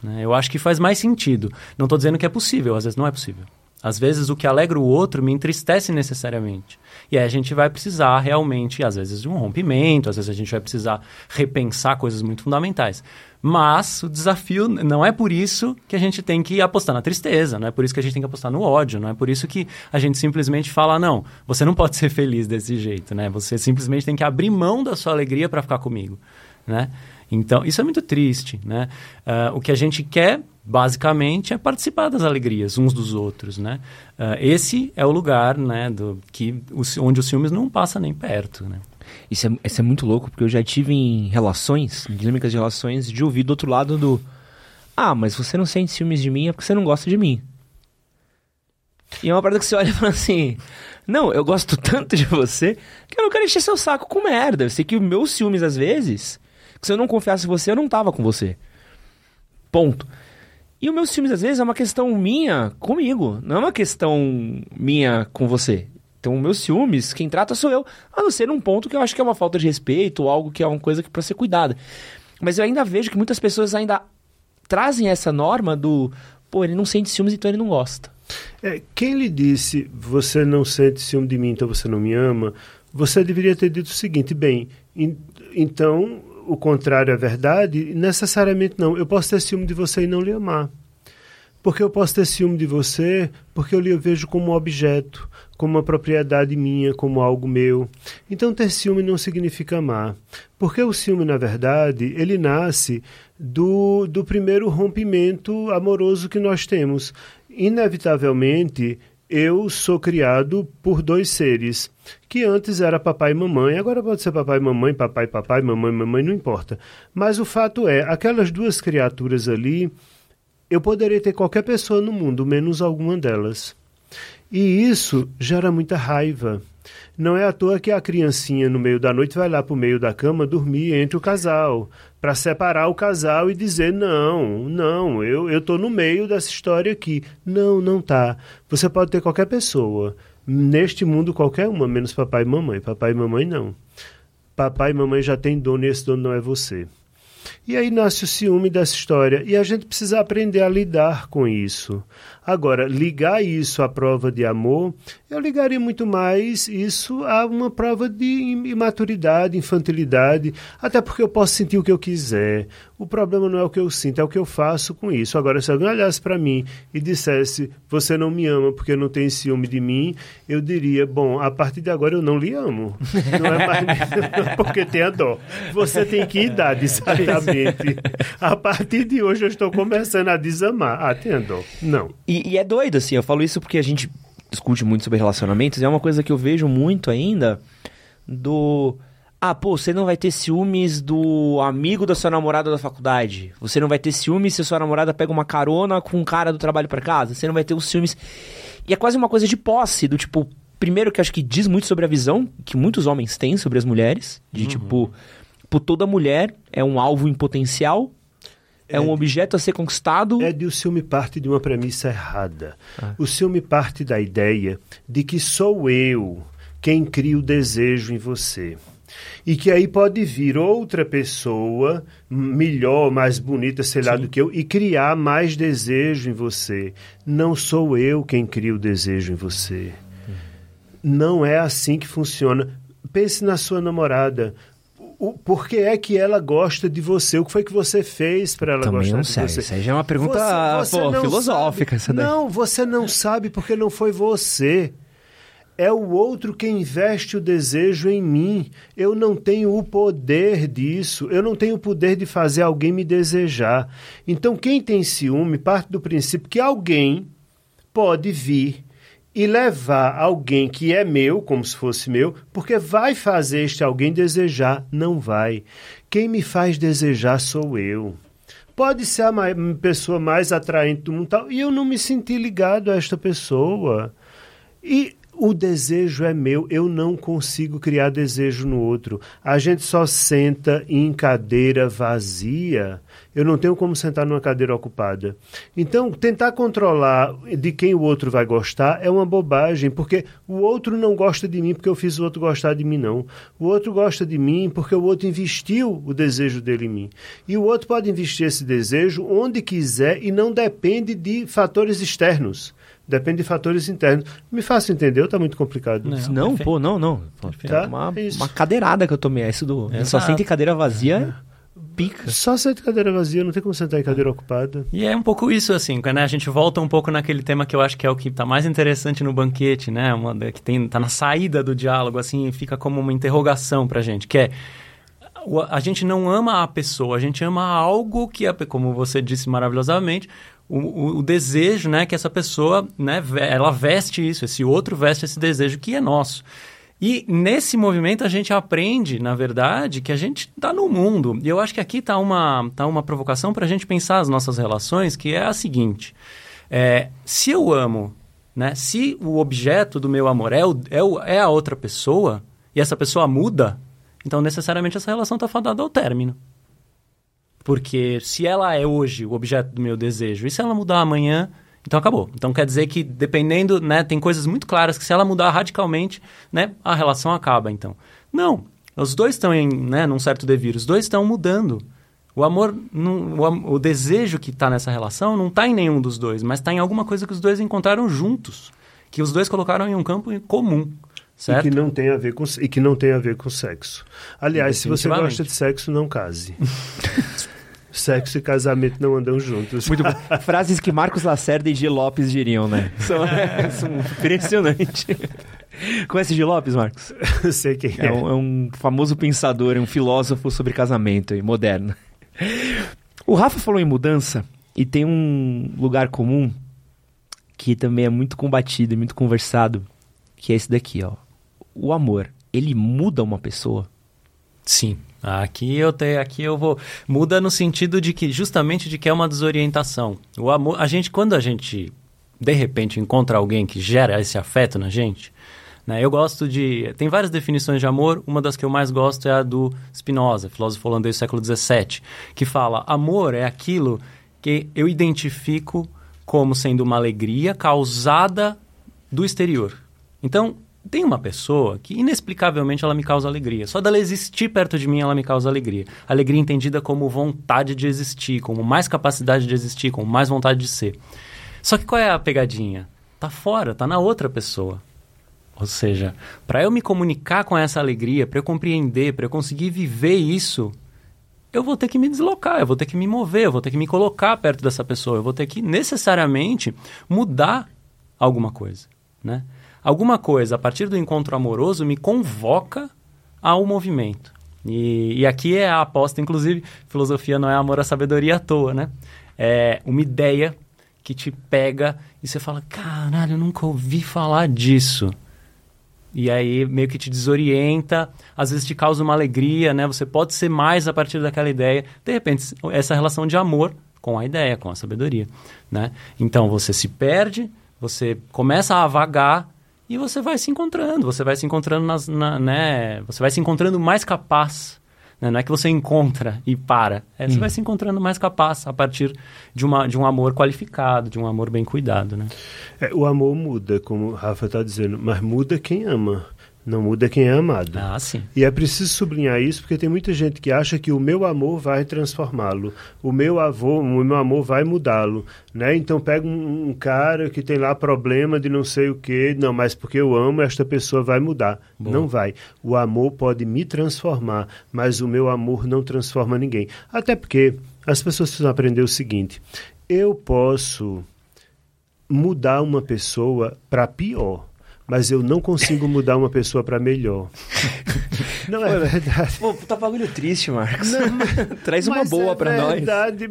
Né? Eu acho que faz mais sentido. Não estou dizendo que é possível, às vezes não é possível. Às vezes o que alegra o outro me entristece necessariamente. E aí a gente vai precisar realmente, às vezes, de um rompimento, às vezes a gente vai precisar repensar coisas muito fundamentais. Mas o desafio não é por isso que a gente tem que apostar na tristeza, não é por isso que a gente tem que apostar no ódio, não é por isso que a gente simplesmente fala, não, você não pode ser feliz desse jeito, né? Você simplesmente tem que abrir mão da sua alegria para ficar comigo, né? Então, isso é muito triste, né? Uh, o que a gente quer, basicamente, é participar das alegrias uns dos outros, né? Uh, esse é o lugar, né, do, que, onde os filmes não passam nem perto, né? Isso é, isso é muito louco, porque eu já tive em relações, em dinâmicas de relações, de ouvir do outro lado do... Ah, mas você não sente ciúmes de mim é porque você não gosta de mim. E é uma parada que você olha e fala assim... Não, eu gosto tanto de você que eu não quero encher seu saco com merda. Eu sei que meus ciúmes, às vezes se eu não confiasse em você, eu não tava com você. Ponto. E os meus filmes, às vezes, é uma questão minha comigo, não é uma questão minha com você. Então, meus ciúmes, quem trata sou eu. A não ser num ponto que eu acho que é uma falta de respeito, ou algo que é uma coisa que para ser cuidada. Mas eu ainda vejo que muitas pessoas ainda trazem essa norma do, pô, ele não sente ciúmes, então ele não gosta. É, quem lhe disse, você não sente ciúme de mim, então você não me ama, você deveria ter dito o seguinte, bem, in, então o contrário é verdade? Necessariamente não. Eu posso ter ciúme de você e não lhe amar. Porque eu posso ter ciúme de você porque eu lhe vejo como um objeto, como uma propriedade minha, como algo meu. Então ter ciúme não significa amar. Porque o ciúme, na verdade, ele nasce do, do primeiro rompimento amoroso que nós temos. Inevitavelmente, eu sou criado por dois seres, que antes era papai e mamãe, agora pode ser papai e mamãe, papai, papai, mamãe, mamãe, não importa. Mas o fato é, aquelas duas criaturas ali, eu poderia ter qualquer pessoa no mundo, menos alguma delas. E isso gera muita raiva. Não é à toa que a criancinha no meio da noite vai lá para o meio da cama dormir entre o casal, para separar o casal e dizer: não, não, eu estou no meio dessa história aqui. Não, não tá. Você pode ter qualquer pessoa. Neste mundo, qualquer uma, menos papai e mamãe. Papai e mamãe não. Papai e mamãe já tem dono e esse dono não é você. E aí nasce o ciúme dessa história. E a gente precisa aprender a lidar com isso. Agora, ligar isso à prova de amor, eu ligaria muito mais isso a uma prova de imaturidade, infantilidade, até porque eu posso sentir o que eu quiser. O problema não é o que eu sinto, é o que eu faço com isso. Agora, se alguém olhasse para mim e dissesse, você não me ama porque não tem ciúme de mim, eu diria, bom, a partir de agora eu não lhe amo. Não é mais porque tem a dó. Você tem que dar, exatamente. A partir de hoje eu estou começando a desamar. Ah, tem a dó. Não. E e, e, é doido, assim, eu falo isso porque a gente discute muito sobre relacionamentos, e é uma coisa que eu vejo muito ainda do. Ah, pô, você não vai ter ciúmes do amigo da sua namorada da faculdade. Você não vai ter ciúmes se a sua namorada pega uma carona com um cara do trabalho para casa. Você não vai ter os ciúmes. E é quase uma coisa de posse, do tipo, primeiro que acho que diz muito sobre a visão que muitos homens têm sobre as mulheres, de uhum. tipo, por toda mulher é um alvo em potencial É, um objeto a ser conquistado? É de o ciúme parte de uma premissa errada. O ciúme parte da ideia de que sou eu quem cria o desejo em você. E que aí pode vir outra pessoa, melhor, mais bonita, sei lá, do que eu, e criar mais desejo em você. Não sou eu quem cria o desejo em você. Não é assim que funciona. Pense na sua namorada. O, por que é que ela gosta de você? O que foi que você fez para ela Também gostar não de sei. você? Isso aí já é uma pergunta Você- você pô, filosófica. sabe. Essa daí. Não, você não sabe porque não foi você. É o outro quem investe o desejo em mim. Eu não tenho o poder disso. Eu não tenho o poder de fazer alguém me desejar. Então, quem tem ciúme parte do princípio que alguém pode vir e levar alguém que é meu, como se fosse meu, porque vai fazer este alguém desejar. Não vai. Quem me faz desejar sou eu. Pode ser a mai- pessoa mais atraente do mundo tal, e eu não me senti ligado a esta pessoa. E o desejo é meu, eu não consigo criar desejo no outro. A gente só senta em cadeira vazia. Eu não tenho como sentar numa cadeira ocupada. Então, tentar controlar de quem o outro vai gostar é uma bobagem, porque o outro não gosta de mim porque eu fiz o outro gostar de mim, não. O outro gosta de mim porque o outro investiu o desejo dele em mim. E o outro pode investir esse desejo onde quiser e não depende de fatores externos. Depende de fatores internos. Me faço entender ou tá muito complicado? Não. Não, pô, não, não. Tá? uma, É uma cadeirada que eu tomei. É Isso do. Só Exato. senta em cadeira vazia, pica. Só senta em cadeira vazia, não tem como sentar em cadeira ocupada. E é um pouco isso, assim, né? A gente volta um pouco naquele tema que eu acho que é o que está mais interessante no banquete, né? Uma, que tem, tá na saída do diálogo, assim, fica como uma interrogação pra gente, que é a gente não ama a pessoa, a gente ama algo que, como você disse maravilhosamente, o, o- desejo, né, que essa pessoa, né, ela veste isso, esse outro veste esse desejo que é nosso. E nesse movimento a gente aprende, na verdade, que a gente está no mundo. E eu acho que aqui está uma, tá uma provocação para a gente pensar as nossas relações, que é a seguinte: é, se eu amo, né, se o objeto do meu amor é, o, é, o- é a outra pessoa, e essa pessoa muda, então necessariamente essa relação está fadada ao término. Porque se ela é hoje o objeto do meu desejo, e se ela mudar amanhã, então acabou. Então quer dizer que dependendo, né, tem coisas muito claras que se ela mudar radicalmente, né, a relação acaba então. Não, os dois estão em, né, num certo devir, os dois estão mudando. O amor, não- o, o desejo que está nessa relação não está em nenhum dos dois, mas está em alguma coisa que os dois encontraram juntos, que os dois colocaram em um campo em comum, certo? E que não tem a ver com e que não tem a ver com sexo. Aliás, se você gosta de sexo, não case. sexo e casamento não andam juntos. Muito bom. Frases que Marcos Lacerda e G. Lopes diriam, né? São, são impressionantes. Conhece G. Lopes, Marcos? Eu sei quem é. É um, é um famoso pensador, é um filósofo sobre casamento e moderno. O Rafa falou em mudança e tem um lugar comum que também é muito combatido e muito conversado, que é esse daqui, ó. O amor, ele muda uma pessoa? Sim. Aqui eu tenho, aqui eu vou muda no sentido de que justamente de que é uma desorientação. O amor, a gente quando a gente de repente encontra alguém que gera esse afeto na gente, né? Eu gosto de tem várias definições de amor. Uma das que eu mais gosto é a do Spinoza, filósofo holandês do século XVII, que fala: amor é aquilo que eu identifico como sendo uma alegria causada do exterior. Então, tem uma pessoa que inexplicavelmente ela me causa alegria. Só dela existir perto de mim ela me causa alegria. Alegria entendida como vontade de existir, como mais capacidade de existir, como mais vontade de ser. Só que qual é a pegadinha? Tá fora, tá na outra pessoa. Ou seja, para eu me comunicar com essa alegria, para eu compreender, para eu conseguir viver isso, eu vou ter que me deslocar, eu vou ter que me mover, eu vou ter que me colocar perto dessa pessoa, eu vou ter que necessariamente mudar alguma coisa, né? Alguma coisa a partir do encontro amoroso me convoca ao movimento. E, e aqui é a aposta, inclusive, filosofia não é amor à sabedoria à toa, né? É uma ideia que te pega e você fala, caralho, nunca ouvi falar disso. E aí meio que te desorienta, às vezes te causa uma alegria, né? Você pode ser mais a partir daquela ideia. De repente, essa relação de amor com a ideia, com a sabedoria, né? Então você se perde, você começa a vagar e você vai se encontrando, você vai se encontrando nas, na, né? Você vai se encontrando mais capaz, Né? Não é que você encontra e para. É, você Hum. vai se encontrando mais capaz a partir de, uma, de um amor qualificado, de um amor bem cuidado, né? É, o amor muda, como o Rafa está dizendo, mas muda quem ama, não muda quem é amado. Ah, sim. E é preciso sublinhar isso porque tem muita gente que acha que o meu amor vai transformá-lo, o meu avô, o meu amor vai mudá-lo, né? Então pega um, um cara que tem lá problema de não sei o quê, não, mas porque eu amo esta pessoa vai mudar. Boa. Não vai. O amor pode me transformar, mas o meu amor não transforma ninguém. Até porque as pessoas precisam aprender o seguinte: eu posso mudar uma pessoa para pior. Mas eu não consigo mudar uma pessoa para melhor. Não é verdade. Pô, tá bagulho triste, Marcos. Não, Traz uma Mas boa é pra nós.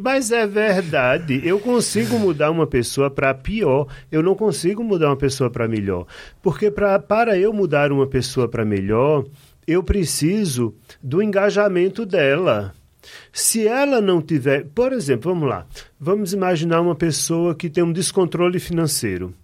Mas é verdade. Eu consigo mudar uma pessoa para pior. Eu não consigo mudar uma pessoa para melhor. Porque pra, para eu mudar uma pessoa para melhor, eu preciso do engajamento dela. Se ela não tiver. Por exemplo, vamos lá. Vamos imaginar uma pessoa que tem um descontrole financeiro.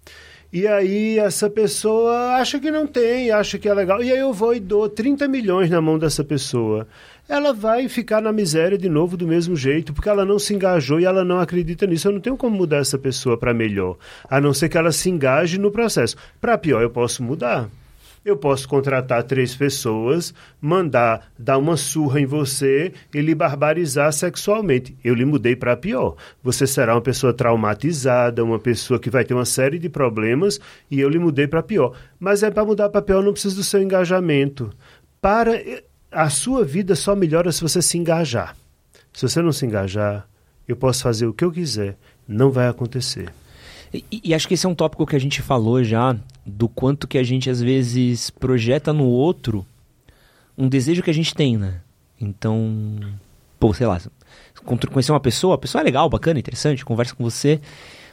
E aí essa pessoa acha que não tem, acha que é legal. E aí eu vou e dou 30 milhões na mão dessa pessoa. Ela vai ficar na miséria de novo do mesmo jeito, porque ela não se engajou e ela não acredita nisso. Eu não tenho como mudar essa pessoa para melhor, a não ser que ela se engaje no processo. Para pior, eu posso mudar. Eu posso contratar três pessoas, mandar dar uma surra em você e lhe barbarizar sexualmente. Eu lhe mudei para pior. Você será uma pessoa traumatizada, uma pessoa que vai ter uma série de problemas e eu lhe mudei para pior. Mas é para mudar para pior, não precisa do seu engajamento. Para a sua vida só melhora se você se engajar. Se você não se engajar, eu posso fazer o que eu quiser, não vai acontecer. E, e acho que esse é um tópico que a gente falou já, do quanto que a gente às vezes projeta no outro um desejo que a gente tem, né? Então, pô, sei lá, conhecer uma pessoa, a pessoa é legal, bacana, interessante, conversa com você,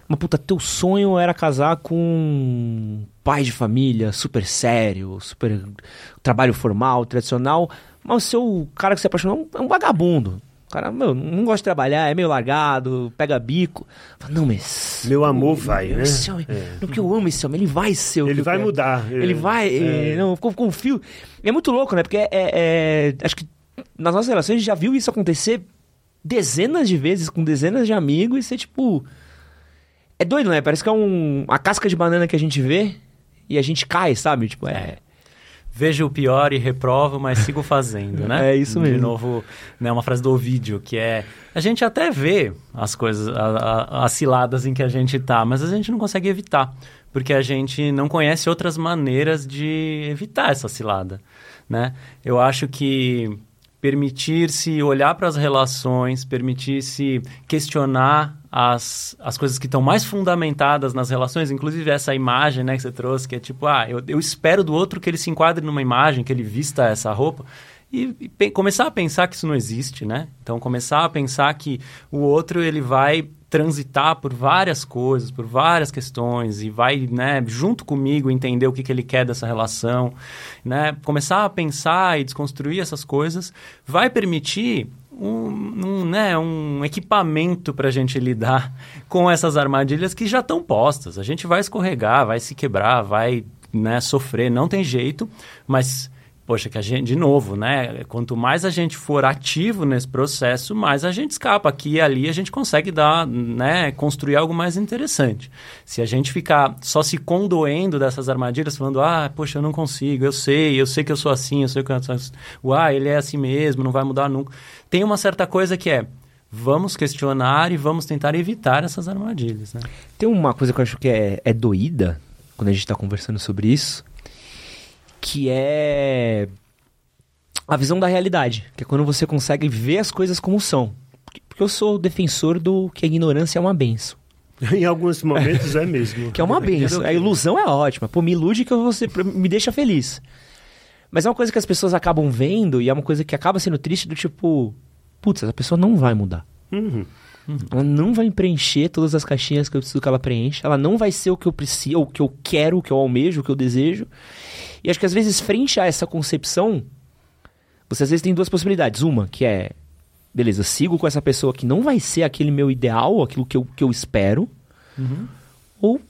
mas puta, teu sonho era casar com um pai de família, super sério, super trabalho formal, tradicional, mas o seu cara que se apaixonou é um vagabundo. O cara, meu, não gosta de trabalhar, é meio largado, pega bico. Fala, Não, mas. Meu amor vai, né? Esse homem, É. Não, porque eu amo esse homem, ele vai ser o que Ele vai quero. mudar. Ele é. vai. É. eh, Não, eu confio. E é muito louco, né? Porque é, é- Acho que nas nossas relações a gente já viu isso acontecer dezenas de vezes com dezenas de amigos e ser tipo. É doido, né? Parece que é um, a casca de banana que a gente vê e a gente cai, sabe? Tipo, é. Vejo o pior e reprovo, mas sigo fazendo, né? É isso mesmo. De novo, né, uma frase do Ovídio, que é... A gente até vê as coisas, a- a- as ciladas em que a gente tá, mas a gente não consegue evitar, porque a gente não conhece outras maneiras de evitar essa cilada, né? Eu acho que permitir-se olhar para as relações, permitir-se questionar as, as coisas que estão mais fundamentadas nas relações, inclusive essa imagem né, que você trouxe, que é tipo, ah, eu, eu espero do outro que ele se enquadre numa imagem, que ele vista essa roupa, e, e pe- começar a pensar que isso não existe, né? Então, começar a pensar que o outro, ele vai transitar por várias coisas, por várias questões, e vai, né, junto comigo, entender o que, que ele quer dessa relação, né? Começar a pensar e desconstruir essas coisas vai permitir um, um, né, um equipamento para a gente lidar com essas armadilhas que já estão postas. A gente vai escorregar, vai se quebrar, vai né, sofrer, não tem jeito, mas poxa, que a gente, de novo, né? Quanto mais a gente for ativo nesse processo, mais a gente escapa. Aqui e ali a gente consegue dar, né? Construir algo mais interessante. Se a gente ficar só se condoendo dessas armadilhas, falando, ah, poxa, eu não consigo, eu sei, eu sei que eu sou assim, eu sei que eu sou assim, uai, ele é assim mesmo, não vai mudar nunca. Tem uma certa coisa que é, vamos questionar e vamos tentar evitar essas armadilhas, né? Tem uma coisa que eu acho que é, é doída quando a gente tá conversando sobre isso, que é a visão da realidade, que é quando você consegue ver as coisas como são. Porque- eu sou defensor do que a ignorância é uma benção. Em alguns momentos é mesmo. Que é uma benção. A ilusão é ótima. Pô, me ilude que você me deixa feliz. Mas é uma coisa que as pessoas acabam vendo e é uma coisa que acaba sendo triste do tipo, putz, essa pessoa não vai mudar. Uhum. Ela não vai preencher todas as caixinhas que eu preciso que ela preencha. Ela não vai ser o que eu preciso, o que eu quero, o que eu almejo, o que eu desejo. E acho que às vezes, frente a essa concepção, você às vezes tem duas possibilidades. Uma, que é, beleza, sigo com essa pessoa que não vai ser aquele meu ideal, aquilo que eu, que eu espero. Ou,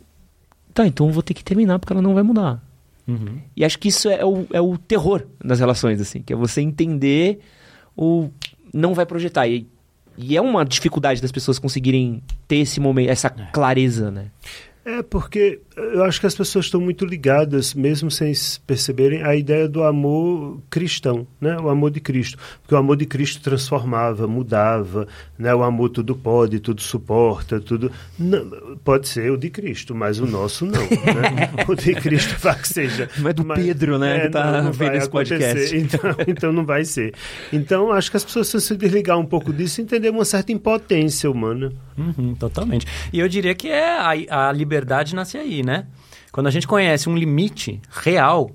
tá, então eu vou ter que terminar porque ela não vai mudar. Uhum. E acho que isso é o, é o terror das relações, assim, que é você entender ou não vai projetar. E, e é uma dificuldade das pessoas conseguirem ter esse momento, essa clareza, né? É, porque eu acho que as pessoas estão muito ligadas, mesmo sem perceberem, à ideia do amor cristão, né? O amor de Cristo. Porque o amor de Cristo transformava, mudava, né? O amor tudo pode, tudo suporta, tudo... Não, pode ser o de Cristo, mas o nosso não, né? O de Cristo vai que seja. Não é do mas, Pedro, né, é, que tá não, vendo esse podcast. Então, então não vai ser. Então acho que as pessoas precisam se desligar um pouco disso e entender uma certa impotência humana. Uhum, totalmente. E eu diria que é a, a liberdade nasce aí, né? Quando a gente conhece um limite real,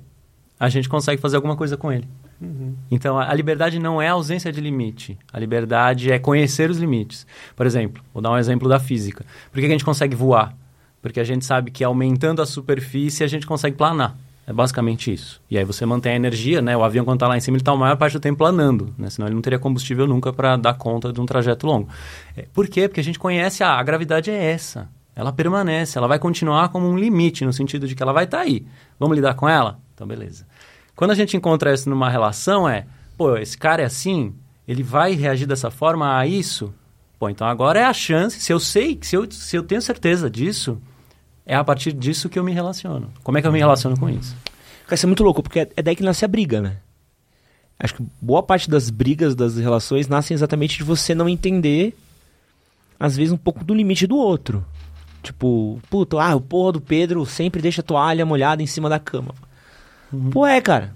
a gente consegue fazer alguma coisa com ele. Uhum. Então, a, a liberdade não é a ausência de limite. A liberdade é conhecer os limites. Por exemplo, vou dar um exemplo da física. Por que a gente consegue voar? Porque a gente sabe que aumentando a superfície, a gente consegue planar. É basicamente isso. E aí você mantém a energia, né? O avião, quando está lá em cima, ele está a maior parte do tempo planando, né? Senão ele não teria combustível nunca para dar conta de um trajeto longo. É, por quê? Porque a gente conhece, ah, a gravidade é essa. Ela permanece, ela vai continuar como um limite, no sentido de que ela vai estar tá aí. Vamos lidar com ela? Então, beleza. Quando a gente encontra isso numa relação, é, pô, esse cara é assim, ele vai reagir dessa forma a isso? Pô, então agora é a chance, se eu sei, se eu, se eu tenho certeza disso, é a partir disso que eu me relaciono. Como é que eu me relaciono com isso? Cara, isso é muito louco, porque é daí que nasce a briga, né? Acho que boa parte das brigas das relações nascem exatamente de você não entender, às vezes, um pouco do limite do outro. Tipo, puto, ah, o porra do Pedro sempre deixa a toalha molhada em cima da cama. Uhum. Pô, é, cara.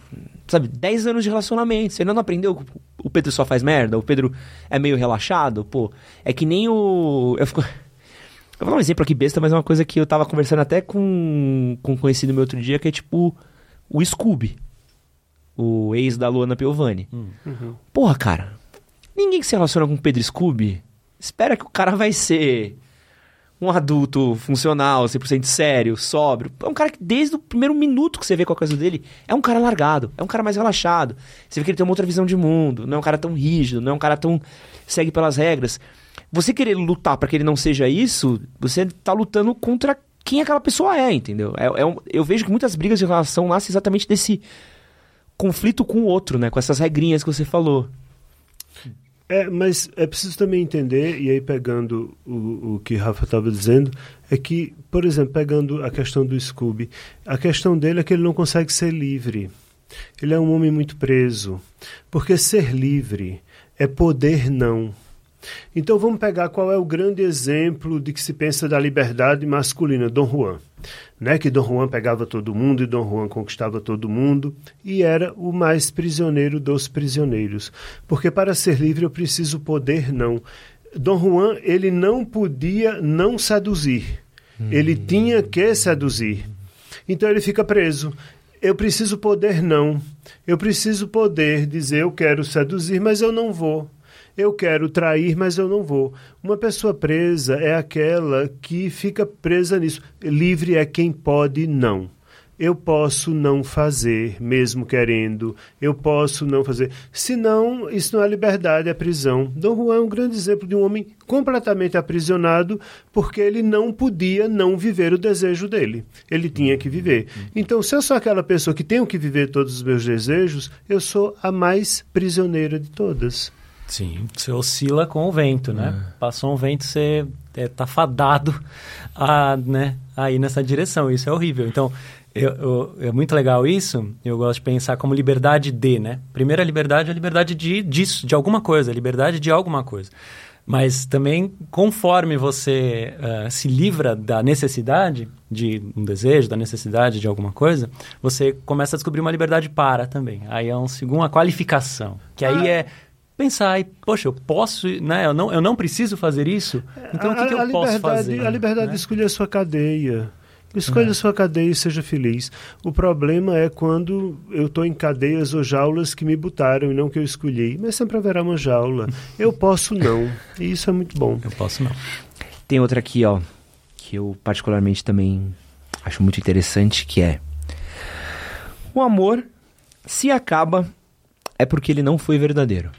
Sabe, 10 anos de relacionamento. Você ainda não aprendeu o Pedro só faz merda? O Pedro é meio relaxado? Pô, é que nem o. Eu fico. Eu vou dar um exemplo aqui besta, mas é uma coisa que eu tava conversando até com, com um conhecido meu outro dia, que é tipo o Scooby. O ex da Luana Piovani. Hum. Uhum. Porra, cara. Ninguém que se relaciona com o Pedro Scooby espera que o cara vai ser um adulto funcional, 100% sério, sóbrio. É um cara que desde o primeiro minuto que você vê com a coisa dele, é um cara largado, é um cara mais relaxado. Você vê que ele tem uma outra visão de mundo, não é um cara tão rígido, não é um cara tão segue pelas regras. Você querer lutar para que ele não seja isso, você tá lutando contra quem aquela pessoa é, entendeu? É, é um, eu vejo que muitas brigas de relação nascem exatamente desse conflito com o outro, né? Com essas regrinhas que você falou. É, mas é preciso também entender, e aí pegando o, o que Rafa estava dizendo, é que, por exemplo, pegando a questão do Scooby, a questão dele é que ele não consegue ser livre. Ele é um homem muito preso. Porque ser livre é poder não. Então vamos pegar qual é o grande exemplo de que se pensa da liberdade masculina, Dom Juan. Né? Que Dom Juan pegava todo mundo e Dom Juan conquistava todo mundo e era o mais prisioneiro dos prisioneiros. Porque para ser livre eu preciso poder não. Dom Juan, ele não podia não seduzir. Hum. Ele tinha que seduzir. Então ele fica preso. Eu preciso poder não. Eu preciso poder dizer eu quero seduzir, mas eu não vou. Eu quero trair, mas eu não vou. Uma pessoa presa é aquela que fica presa nisso. Livre é quem pode não. Eu posso não fazer, mesmo querendo. Eu posso não fazer. Se não, isso não é liberdade, é prisão. Dom Juan é um grande exemplo de um homem completamente aprisionado porque ele não podia não viver o desejo dele. Ele tinha que viver. Então, se eu sou aquela pessoa que tenho que viver todos os meus desejos, eu sou a mais prisioneira de todas. Sim, você oscila com o vento, né? É. Passou um vento, você é, tá fadado a, né, a ir nessa direção. Isso é horrível. Então, eu, eu, é muito legal isso. Eu gosto de pensar como liberdade de, né? Primeira liberdade é a liberdade de disso, de alguma coisa, liberdade de alguma coisa. Mas também, conforme você uh, se livra da necessidade de um desejo, da necessidade de alguma coisa, você começa a descobrir uma liberdade para também. Aí é um segundo, uma qualificação, que aí ah. é pensar, e, poxa, eu posso, né? Eu não, eu não preciso fazer isso. Então, a, o que, que eu posso fazer? A liberdade né? de escolher a sua cadeia. Escolha é. a sua cadeia e seja feliz. O problema é quando eu estou em cadeias ou jaulas que me botaram e não que eu escolhi. Mas sempre haverá uma jaula. Eu posso não. E isso é muito bom. Eu posso não. Tem outra aqui, ó, que eu particularmente também acho muito interessante, que é o amor se acaba é porque ele não foi verdadeiro.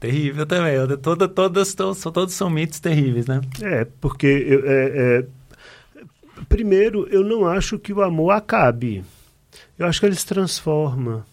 Terrível também. Toda, todas, todos, todos são mitos terríveis, né? É, porque eu, é, é, primeiro eu não acho que o amor acabe. Eu acho que ele se transforma.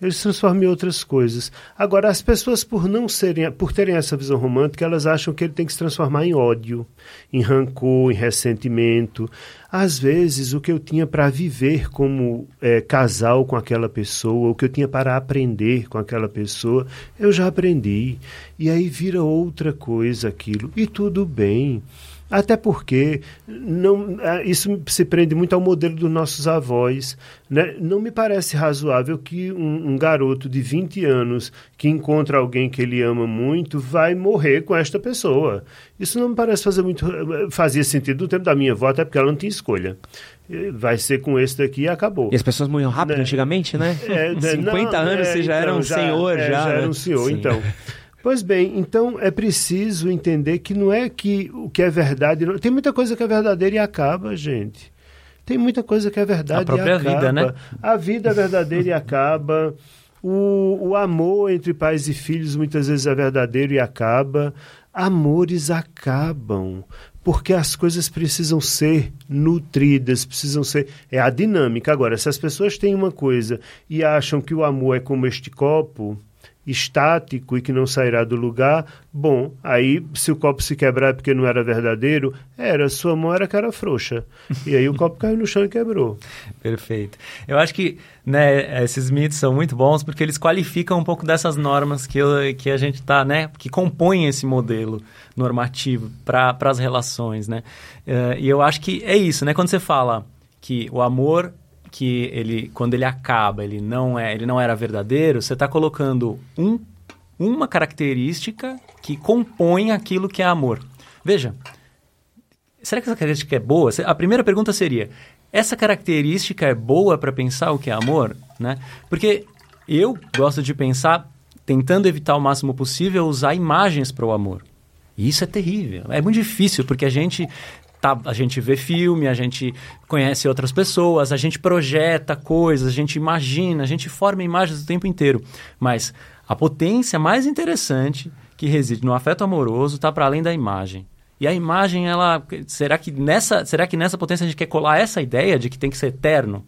Ele se transforma em outras coisas. Agora, as pessoas, por não serem, por terem essa visão romântica, elas acham que ele tem que se transformar em ódio, em rancor, em ressentimento. Às vezes, o que eu tinha para viver como é, casal com aquela pessoa, o que eu tinha para aprender com aquela pessoa, eu já aprendi. E aí vira outra coisa aquilo. E tudo bem. Até porque não, é, isso se prende muito ao modelo dos nossos avós. Né? Não me parece razoável que um, um, garoto de 20 anos que encontra alguém que ele ama muito vai morrer com esta pessoa. Isso não me parece fazer muito. fazia sentido no tempo da minha avó, até porque ela não tinha escolha. Vai ser com esse daqui e acabou. E as pessoas morriam rápido né? antigamente, né? É, 50 né? não, anos é, você já então, era um já, senhor, é, já. Já né? era um senhor, Sim. então. Pois bem, então é preciso entender que não é que o que é verdade. Não... Tem muita coisa que é verdadeira e acaba, gente. Tem muita coisa que é verdade a própria e acaba. vida, né? A vida é verdadeira e acaba. O, o amor entre pais e filhos muitas vezes é verdadeiro e acaba. Amores acabam porque as coisas precisam ser nutridas, precisam ser. É a dinâmica. Agora, se as pessoas têm uma coisa e acham que o amor é como este copo, estático e que não sairá do lugar, bom, aí se o copo se quebrar porque não era verdadeiro, era, sua mão era cara frouxa. E aí o copo caiu no chão e quebrou. Perfeito. Eu acho que né, esses mitos são muito bons porque eles qualificam um pouco dessas normas que, que a gente está, né, que compõem esse modelo normativo para as relações, né? Uh, e eu acho que é isso, né? Quando você fala que o amor que ele, quando ele acaba, ele não é, ele não era verdadeiro, você está colocando um, uma característica que compõe aquilo que é amor. Veja, será que essa característica é boa? A primeira pergunta seria: essa característica é boa para pensar o que é amor, né? Porque eu gosto de pensar tentando evitar o máximo possível usar imagens para o amor. E isso é terrível. É muito difícil, porque a gente tá, a gente vê filme, a gente conhece outras pessoas, a gente projeta coisas, a gente imagina, a gente forma imagens o tempo inteiro. Mas a potência mais interessante que reside no afeto amoroso está para além da imagem. E a imagem, ela. Será que, nessa, será que nessa potência a gente quer colar essa ideia de que tem que ser eterno?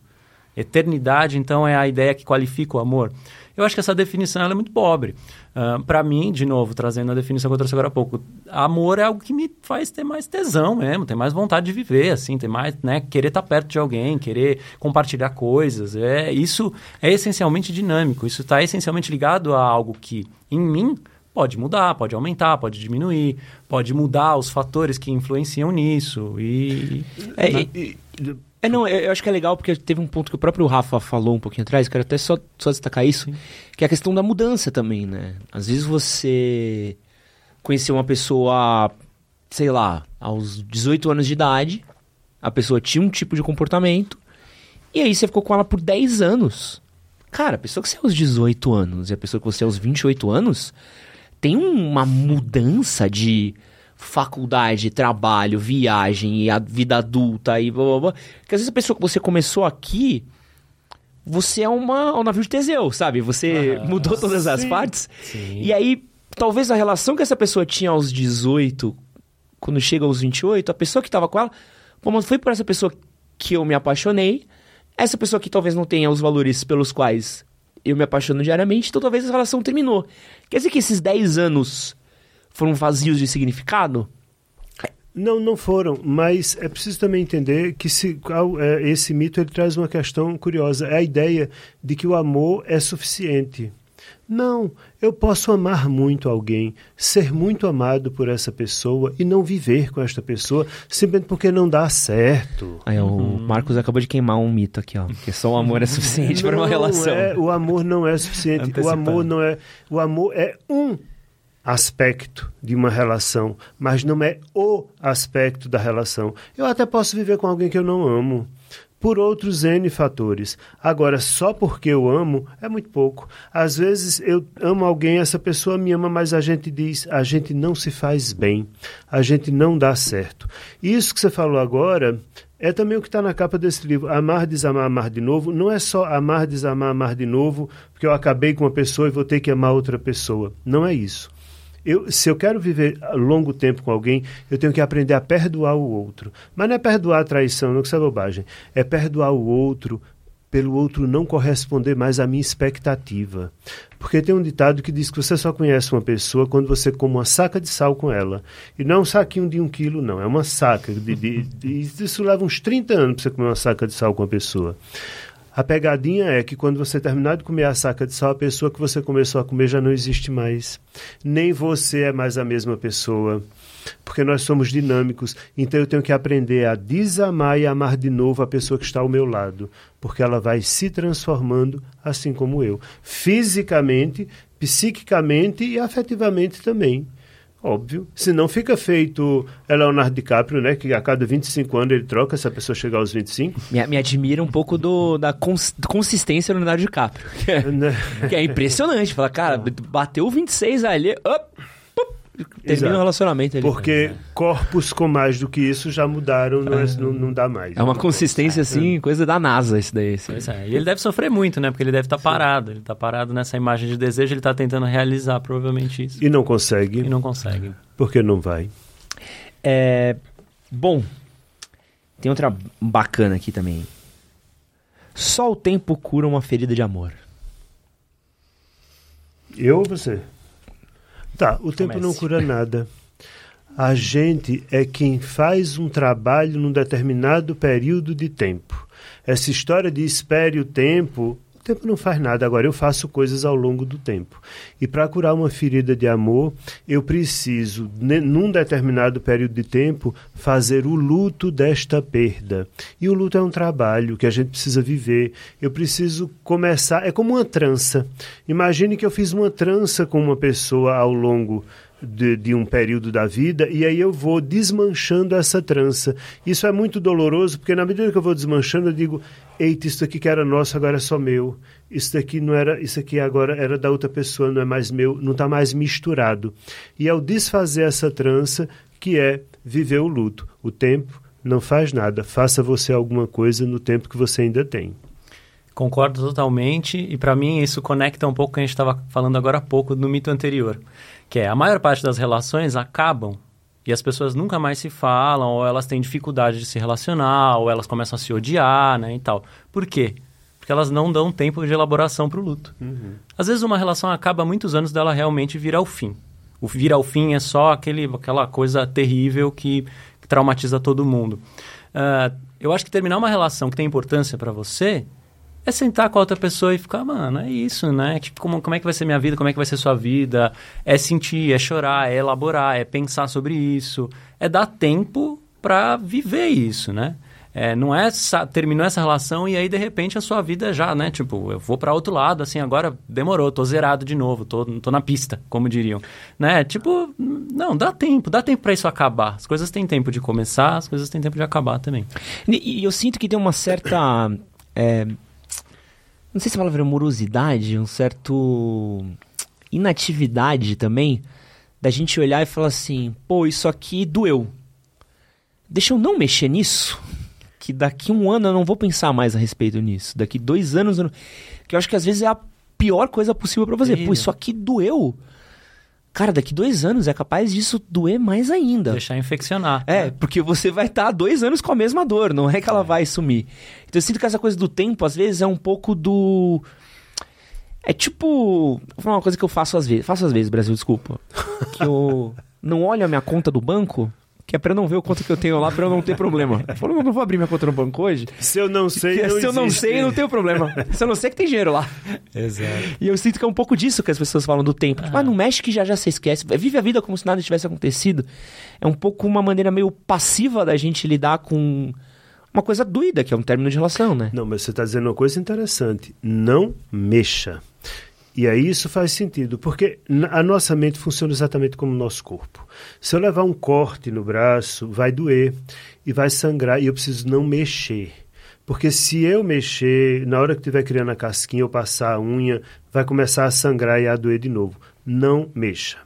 Eternidade, então, é a ideia que qualifica o amor. Eu acho que essa definição é muito pobre. Uh, ah, para mim, de novo, trazendo a definição que eu trouxe agora há pouco, amor é algo que me faz ter mais tesão mesmo, ter mais vontade de viver, assim, ter mais, né, querer estar tá perto de alguém, querer compartilhar coisas. É, isso é essencialmente dinâmico, isso está essencialmente ligado a algo que, em mim, pode mudar, pode aumentar, pode diminuir, pode mudar os fatores que influenciam nisso. E. É, né? e, e é, não, eu acho que é legal porque teve um ponto que o próprio Rafa falou um pouquinho atrás, quero até só, só destacar isso, que é a questão da mudança também, né? Às vezes você conheceu uma pessoa, sei lá, aos 18 anos de idade, a pessoa tinha um tipo de comportamento, e aí você ficou com ela por 10 anos. Cara, a pessoa que você é aos 18 anos e a pessoa que você é aos 28 anos, tem uma mudança de faculdade, trabalho, viagem e a vida adulta e blá blá blá. Que às vezes a pessoa que você começou aqui, você é uma, um navio de Teseu, sabe? Você ah, mudou todas sim. as partes. Sim. E aí, talvez a relação que essa pessoa tinha aos 18, quando chega aos 28, a pessoa que estava com ela, como foi por essa pessoa que eu me apaixonei, essa pessoa que talvez não tenha os valores pelos quais eu me apaixono diariamente, então talvez a relação terminou. Quer dizer que esses 10 anos foram vazios de significado? Não, não foram, mas é preciso também entender que se, é, esse mito ele traz uma questão curiosa. É a ideia de que o amor é suficiente. Não, eu posso amar muito alguém, ser muito amado por essa pessoa e não viver com esta pessoa simplesmente porque não dá certo. Aí, o uhum. Marcos acabou de queimar um mito aqui, ó. Que só o amor é suficiente para uma relação. É, o amor não é suficiente. o amor não é. O amor é um aspecto de uma relação, mas não é o aspecto da relação. Eu até posso viver com alguém que eu não amo, por outros N fatores. Agora, só porque eu amo é muito pouco. Às vezes eu amo alguém, essa pessoa me ama, mas a gente diz, a gente não se faz bem, a gente não dá certo. Isso que você falou agora é também o que está na capa desse livro. Amar, desamar, amar de novo. Não é só amar, desamar, amar de novo, porque eu acabei com uma pessoa e vou ter que amar outra pessoa. Não é isso. Eu, se eu quero viver longo tempo com alguém, eu tenho que aprender a perdoar o outro. Mas não é perdoar a traição, não que isso é bobagem. É perdoar o outro pelo outro não corresponder mais à minha expectativa. Porque tem um ditado que diz que você só conhece uma pessoa quando você come uma saca de sal com ela. E não é um saquinho de um quilo, não. É uma saca. De, de, de, isso leva uns 30 anos para você comer uma saca de sal com a pessoa. A pegadinha é que quando você terminar de comer a saca de sal, a pessoa que você começou a comer já não existe mais. Nem você é mais a mesma pessoa porque nós somos dinâmicos. Então eu tenho que aprender a desamar e amar de novo a pessoa que está ao meu lado, porque ela vai se transformando assim como eu, fisicamente, psiquicamente e afetivamente também. Óbvio. Se não fica feito é Leonardo DiCaprio, né? Que a cada 25 anos ele troca se a pessoa chegar aos 25. Me, me admira um pouco do, da cons, consistência do Leonardo DiCaprio. Que é, né? que é impressionante. Fala, cara, bateu 26 ali, op, termina o relacionamento ali. Porque é. corpos com mais do que isso já mudaram, não, é, não, não dá mais. É uma consistência é. assim, coisa da NASA isso daí. Assim. É. E ele deve sofrer muito, né? Porque ele deve estar tá parado. Ele está parado nessa imagem de desejo, ele está tentando realizar provavelmente isso. E não consegue. E não consegue. Porque não vai. É... Bom, tem outra bacana aqui também. Só o tempo cura uma ferida de amor. Eu ou você? Tá, o tempo Comece. não cura nada. A gente é quem faz um trabalho num determinado período de tempo. Essa história de espere o tempo o tempo não faz nada, agora eu faço coisas ao longo do tempo. E para curar uma ferida de amor, eu preciso, num determinado período de tempo, fazer o luto desta perda. E o luto é um trabalho que a gente precisa viver. Eu preciso começar. É como uma trança. Imagine que eu fiz uma trança com uma pessoa ao longo de, de, um período da vida e aí eu vou desmanchando essa trança. Isso é muito doloroso porque na medida que eu vou desmanchando eu digo, eita, isso aqui que era nosso agora é só meu. Isso daqui não era, isso aqui agora era da outra pessoa, não é mais meu, não está mais misturado. E ao desfazer essa trança, que é viver o luto, o tempo não faz nada. Faça você alguma coisa no tempo que você ainda tem. Concordo totalmente e para mim isso conecta um pouco com o que a gente estava falando agora há pouco no mito anterior que é a maior parte das relações acabam e as pessoas nunca mais se falam, ou elas têm dificuldade de se relacionar, ou elas começam a se odiar, né, e tal. Por quê? Porque elas não dão tempo de elaboração para o luto. Uhum. Às vezes uma relação acaba há muitos anos dela realmente vir ao fim. O vir ao fim é só aquele, aquela coisa terrível que, que traumatiza todo mundo. Uh, eu acho que terminar uma relação que tem importância para você é sentar com a outra pessoa e ficar, mano, é isso, né? Tipo, como, como é que vai ser minha vida, como é que vai ser sua vida? É sentir, é chorar, é elaborar, é pensar sobre isso, é dar tempo para viver isso, né? É, não é terminou essa relação e aí de repente a sua vida já, né? Tipo, eu vou para outro lado, assim, agora demorou, tô zerado de novo, tô, tô na pista, como diriam, né? Tipo, não, dá tempo, dá tempo para isso acabar. As coisas têm tempo de começar, as coisas têm tempo de acabar também. E, e eu sinto que tem uma certa é não sei se a palavra é morosidade, um certo inatividade também, da gente olhar e falar assim, pô, isso aqui doeu. Deixa eu não mexer nisso, que daqui um ano eu não vou pensar mais a respeito nisso. Daqui dois anos eu não... Que eu acho que às vezes é a pior coisa possível para fazer. Pô, isso aqui doeu. Cara, daqui dois anos é capaz disso doer mais ainda. Deixar infeccionar. É, né? porque você vai estar tá dois anos com a mesma dor, não é que ela é. vai sumir. Então eu sinto que essa coisa do tempo, às vezes, é um pouco do. É tipo. Vou falar uma coisa que eu faço às vezes. Faço às vezes, Brasil, desculpa. Que eu não olho a minha conta do banco que é pra eu não ver o quanto que eu tenho lá, pra eu não ter problema. Falou, eu não vou abrir minha conta no banco hoje. Se eu não sei, não Se eu não sei, não tenho problema. Se eu não sei que tem dinheiro lá. Exato. E eu sinto que é um pouco disso que as pessoas falam do tempo. Tipo, ah, não mexe que já já se esquece. Vive a vida como se nada tivesse acontecido. É um pouco uma maneira meio passiva da gente lidar com uma coisa doida, que é um término de relação, né? Não, mas você está dizendo uma coisa interessante. Não mexa. E aí isso faz sentido, porque a nossa mente funciona exatamente como o nosso corpo. Se eu levar um corte no braço, vai doer e vai sangrar e eu preciso não mexer. Porque se eu mexer, na hora que estiver criando a casquinha ou passar a unha, vai começar a sangrar e a doer de novo. Não mexa.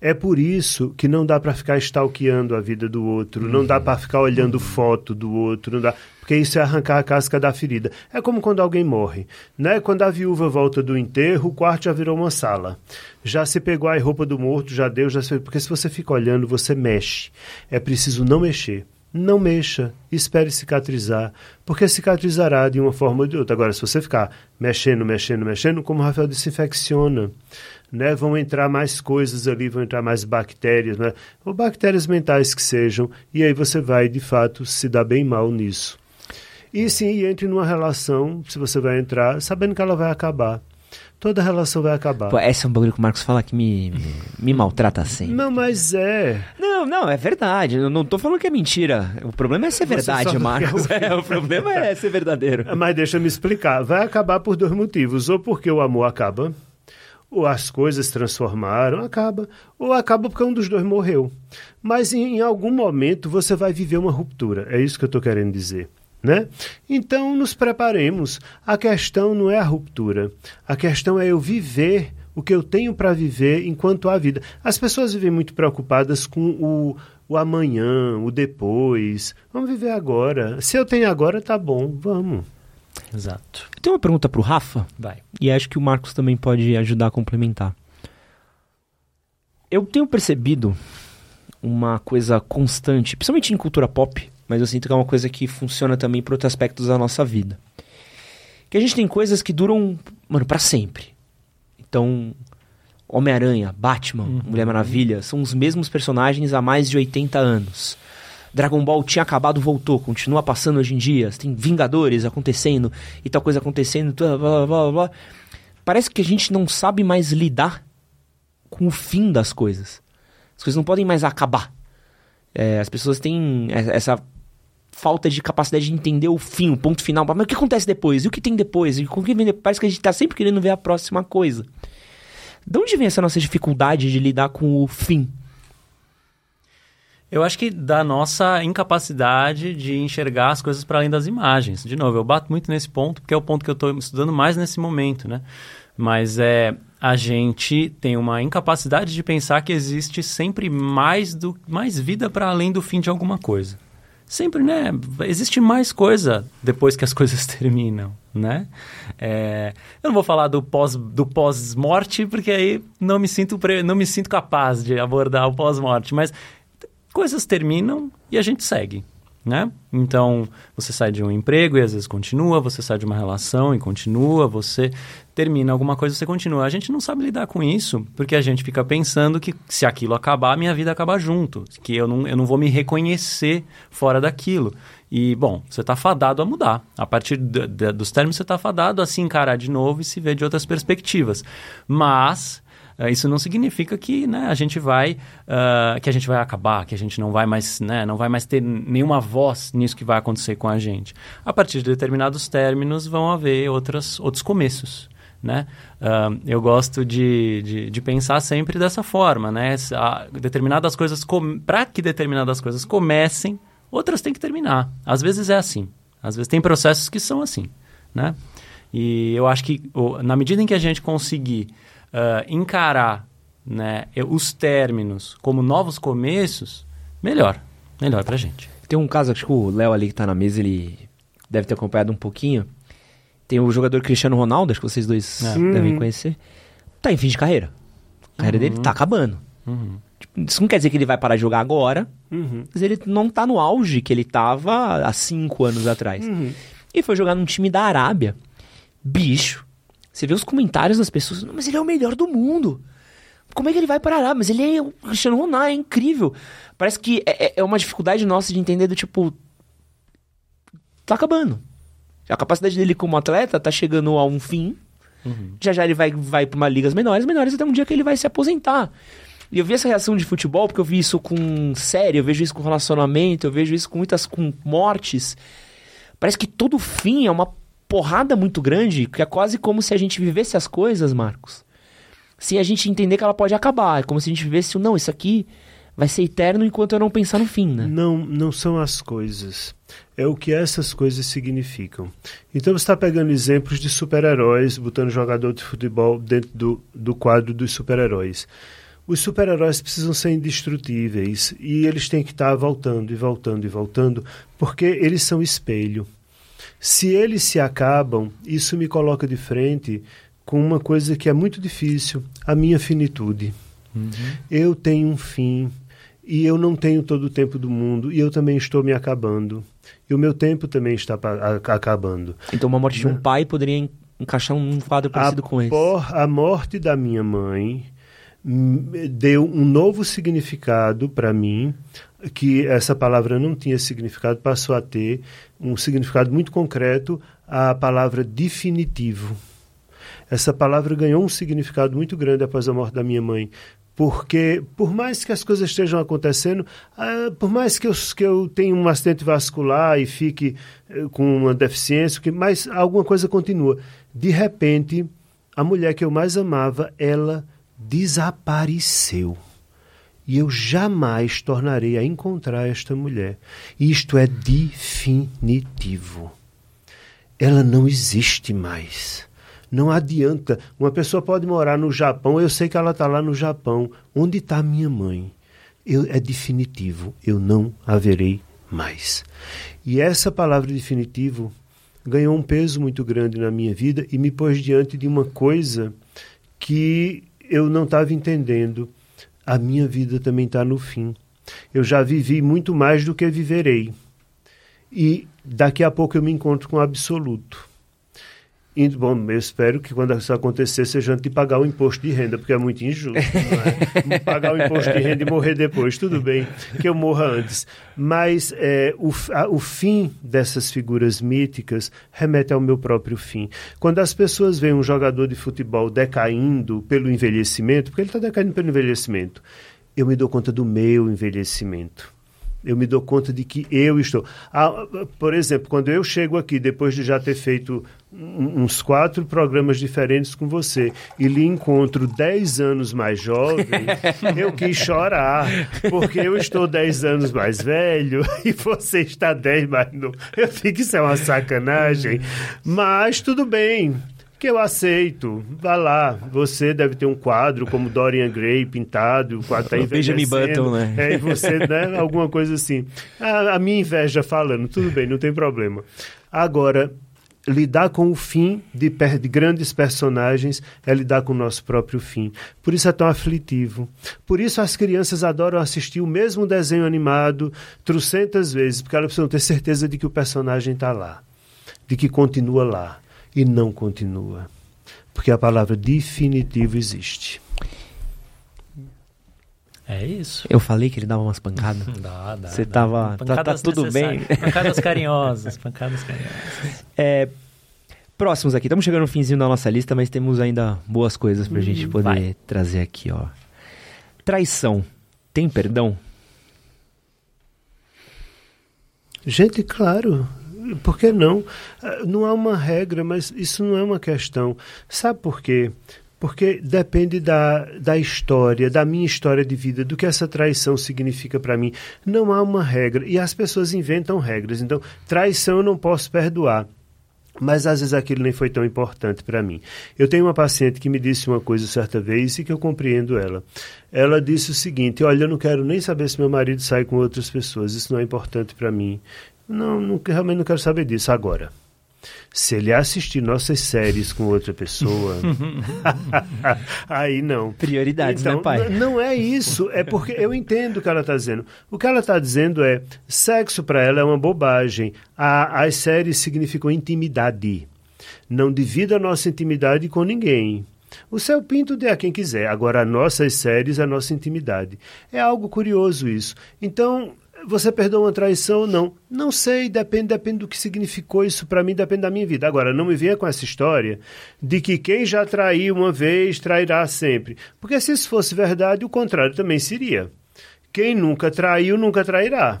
É por isso que não dá para ficar stalkeando a vida do outro, não dá para ficar olhando foto do outro, não dá, porque isso é arrancar a casca da ferida. É como quando alguém morre, né? Quando a viúva volta do enterro, o quarto já virou uma sala. Já se pegou a roupa do morto, já deu, já se... porque se você fica olhando, você mexe. É preciso não mexer. não mexa, espere cicatrizar, porque cicatrizará de uma forma ou de outra. Agora, se você ficar mexendo, mexendo, mexendo, como o Rafael disse, infecciona. Né? Vão entrar mais coisas ali, vão entrar mais bactérias, né? ou bactérias mentais que sejam, e aí você vai, de fato, se dar bem mal nisso. E sim, entre numa relação, se você vai entrar, sabendo que ela vai acabar toda relação vai acabar. Pô, esse é um bagulho que o Marcos fala que me, me, me maltrata sempre. Não, mas é. Não, não, é verdade. Eu não tô falando que é mentira. O problema é ser verdade, Marcos. É, o problema é ser verdadeiro. Mas deixa eu me explicar. Vai acabar por dois motivos. Ou porque o amor acaba, ou as coisas transformaram, acaba. Ou acaba porque um dos dois morreu. Mas em, em algum momento você vai viver uma ruptura. É isso que eu estou querendo dizer. Né? Então, nos preparemos. A questão não é a ruptura. A questão é eu viver o que eu tenho para viver enquanto há vida. As pessoas vivem muito preocupadas com o, o amanhã, o depois. Vamos viver agora. Se eu tenho agora, tá bom, vamos. Exato. Eu tenho uma pergunta para o Rafa. Vai. E acho que o Marcos também pode ajudar a complementar. Eu tenho percebido uma coisa constante, principalmente em cultura pop, mas eu sinto que é uma coisa que funciona também para outros aspectos da nossa vida. Que a gente tem coisas que duram, mano, para sempre. Então, Homem-Aranha, Batman, uhum. Mulher Maravilha, são os mesmos personagens há mais de 80 anos. Dragon Ball tinha acabado, voltou, continua passando hoje em dia. Tem Vingadores acontecendo e tal coisa acontecendo, blá, blá, blá, blá. Parece que a gente não sabe mais lidar com o fim das coisas. As coisas não podem mais acabar. É, as pessoas têm essa falta de capacidade de entender o fim, o ponto final. Mas o que acontece depois? E o que tem depois? E com que vem depois? Parece que a gente está sempre querendo ver a próxima coisa. De onde vem essa nossa dificuldade de lidar com o fim? Eu acho que da nossa incapacidade de enxergar as coisas para além das imagens. De novo, eu bato muito nesse ponto, porque é o ponto que eu estou estudando mais nesse momento, né? Mas é a gente tem uma incapacidade de pensar que existe sempre mais do mais vida para além do fim de alguma coisa sempre, né? Existe mais coisa depois que as coisas terminam, né? É, eu não vou falar do pós do pós-morte porque aí não me sinto não me sinto capaz de abordar o pós-morte, mas coisas terminam e a gente segue, né? Então, você sai de um emprego e às vezes continua, você sai de uma relação e continua, você termina alguma coisa e você continua. A gente não sabe lidar com isso, porque a gente fica pensando que se aquilo acabar, minha vida acaba junto, que eu não, eu não vou me reconhecer fora daquilo. E, bom, você está fadado a mudar. A partir de, de, dos termos, você está fadado a se encarar de novo e se ver de outras perspectivas. Mas Uh, isso não significa que né, a gente vai uh, que a gente vai acabar, que a gente não vai mais né, não vai mais ter nenhuma voz nisso que vai acontecer com a gente. A partir de determinados términos vão haver outras, outros começos. Né? Uh, eu gosto de, de, de, pensar sempre dessa forma, né? A, determinadas coisas para que determinadas coisas comecem, outras têm que terminar. Às vezes é assim. Às vezes tem processos que são assim, né? E eu acho que na medida em que a gente conseguir uh, encarar né, os términos como novos começos, melhor. Melhor pra gente. Tem um caso, acho que o Léo ali que tá na mesa, ele deve ter acompanhado um pouquinho. Tem o jogador Cristiano Ronaldo, acho que vocês dois é. devem uhum. conhecer. Tá em fim de carreira. A carreira uhum. dele tá acabando. Uhum. Tipo, isso não quer dizer que ele vai parar de jogar agora, uhum. mas ele não tá no auge que ele tava há cinco anos atrás. Uhum. E foi jogar num time da Arábia. Bicho, você vê os comentários das pessoas, mas ele é o melhor do mundo. Como é que ele vai parar? Mas ele é o Cristiano Ronaldo, é incrível. Parece que é, é, é uma dificuldade nossa de entender do tipo. Tá acabando. A capacidade dele como atleta tá chegando a um fim. Uhum. Já já ele vai, vai para uma ligas menores, menores até um dia que ele vai se aposentar. E eu vi essa reação de futebol porque eu vi isso com série, eu vejo isso com relacionamento, eu vejo isso com muitas com mortes. Parece que todo fim é uma porrada muito grande, que é quase como se a gente vivesse as coisas, Marcos, sem a gente entender que ela pode acabar. É como se a gente vivesse, não, isso aqui vai ser eterno enquanto eu não pensar no fim, né? Não, não são as coisas. É o que essas coisas significam. Então você está pegando exemplos de super-heróis, botando jogador de futebol dentro do, do quadro dos super-heróis. Os super-heróis precisam ser indestrutíveis e eles têm que estar tá voltando e voltando e voltando, porque eles são espelho. Se eles se acabam, isso me coloca de frente com uma coisa que é muito difícil, a minha finitude. Uhum. Eu tenho um fim, e eu não tenho todo o tempo do mundo e eu também estou me acabando. E o meu tempo também está acabando. Então, uma morte de um né? pai poderia encaixar um quadro parecido a com esse. A morte da minha mãe deu um novo significado para mim, que essa palavra não tinha significado, passou a ter um significado muito concreto, a palavra definitivo. Essa palavra ganhou um significado muito grande após a morte da minha mãe, porque por mais que as coisas estejam acontecendo, uh, por mais que eu, que eu tenha um acidente vascular e fique uh, com uma deficiência, que, mas alguma coisa continua. De repente, a mulher que eu mais amava, ela desapareceu. E eu jamais tornarei a encontrar esta mulher. Isto é definitivo. Ela não existe mais. Não adianta. Uma pessoa pode morar no Japão, eu sei que ela está lá no Japão. Onde está minha mãe? Eu, é definitivo. Eu não haverei mais. E essa palavra definitivo ganhou um peso muito grande na minha vida e me pôs diante de uma coisa que eu não estava entendendo. A minha vida também está no fim. Eu já vivi muito mais do que viverei. E daqui a pouco eu me encontro com o absoluto. E, bom, eu espero que quando isso acontecer seja antes de pagar o imposto de renda, porque é muito injusto. É? pagar o imposto de renda e morrer depois, tudo bem, que eu morra antes. Mas é, o, a, o fim dessas figuras míticas remete ao meu próprio fim. Quando as pessoas veem um jogador de futebol decaindo pelo envelhecimento, porque ele está decaindo pelo envelhecimento, eu me dou conta do meu envelhecimento eu me dou conta de que eu estou. Ah, por exemplo, quando eu chego aqui, depois de já ter feito uns quatro programas diferentes com você e lhe encontro dez anos mais jovem, eu quis chorar, porque eu estou dez anos mais velho e você está dez mais novo. Eu que isso é uma sacanagem, mas tudo bem que eu aceito. Vá lá, você deve ter um quadro como Dorian Gray pintado, o quadro envelhecendo. Benjamin Button, né? É, e você, né, alguma coisa assim. A, a minha inveja falando, tudo bem, não tem problema. Agora, lidar com o fim de, de, grandes personagens é lidar com o nosso próprio fim. Por isso é tão aflitivo. Por isso as crianças adoram assistir o mesmo desenho animado trocentas vezes, porque elas precisam ter certeza de que o personagem está lá, de que continua lá e não continua. Porque a palavra definitivo existe. É isso. Eu falei que ele dava umas pancadas. Dá, dá. Você dá. tava. Tá, tá tudo bem. Pancadas carinhosas. Pancadas carinhosas. É, próximos aqui. Estamos chegando no finzinho da nossa lista, mas temos ainda boas coisas pra hum, gente poder vai. trazer aqui, ó. Traição. Tem perdão? Gente, claro. Por que não? Ah, não há uma regra, mas isso não é uma questão. Sabe por quê? Porque depende da, da história, da minha história de vida, do que essa traição significa para mim. Não há uma regra. E as pessoas inventam regras. Então, traição eu não posso perdoar mas às vezes aquilo nem foi tão importante para mim. Eu tenho uma paciente que me disse uma coisa certa vez e que eu compreendo ela. Ela disse o seguinte: Olha, eu não quero nem saber se meu marido sai com outras pessoas, isso não é importante para mim. Não, não, realmente não quero saber disso agora. Se ele assistir nossas séries com outra pessoa, aí não. Prioridades, né, então, né, pai? Não é isso. É porque eu entendo o que ela está dizendo. O que ela está dizendo é: sexo para ela é uma bobagem. A, as séries significam intimidade. Não divida a nossa intimidade com ninguém. O seu pinto dê a quem quiser. Agora, nossas séries, a nossa intimidade. É algo curioso isso. Então, você perdoa uma traição ou não? Não sei, depende, depende do que significou isso para mim, depende da minha vida. Agora, não me venha com essa história de que quem já traiu uma vez trairá sempre. Porque se isso fosse verdade, o contrário também seria. Quem nunca traiu, nunca trairá.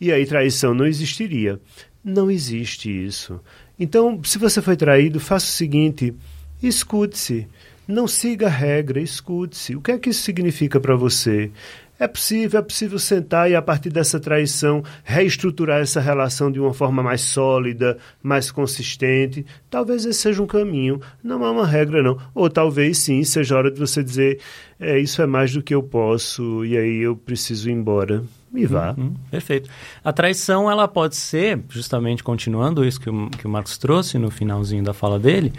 E aí traição não existiria. Não existe isso. Então, se você foi traído, faça o seguinte: escute-se. Não siga a regra, escute-se. O que é que isso significa para você? É possível, é possível sentar e, a partir dessa traição, reestruturar essa relação de uma forma mais sólida, mais consistente. Talvez esse seja um caminho. Não há uma regra, não. Ou talvez sim, seja hora de você dizer: é, isso é mais do que eu posso, e aí eu preciso ir embora. E vá. Uhum, perfeito. A traição, ela pode ser, justamente continuando isso que o, que o Marcos trouxe no finalzinho da fala dele,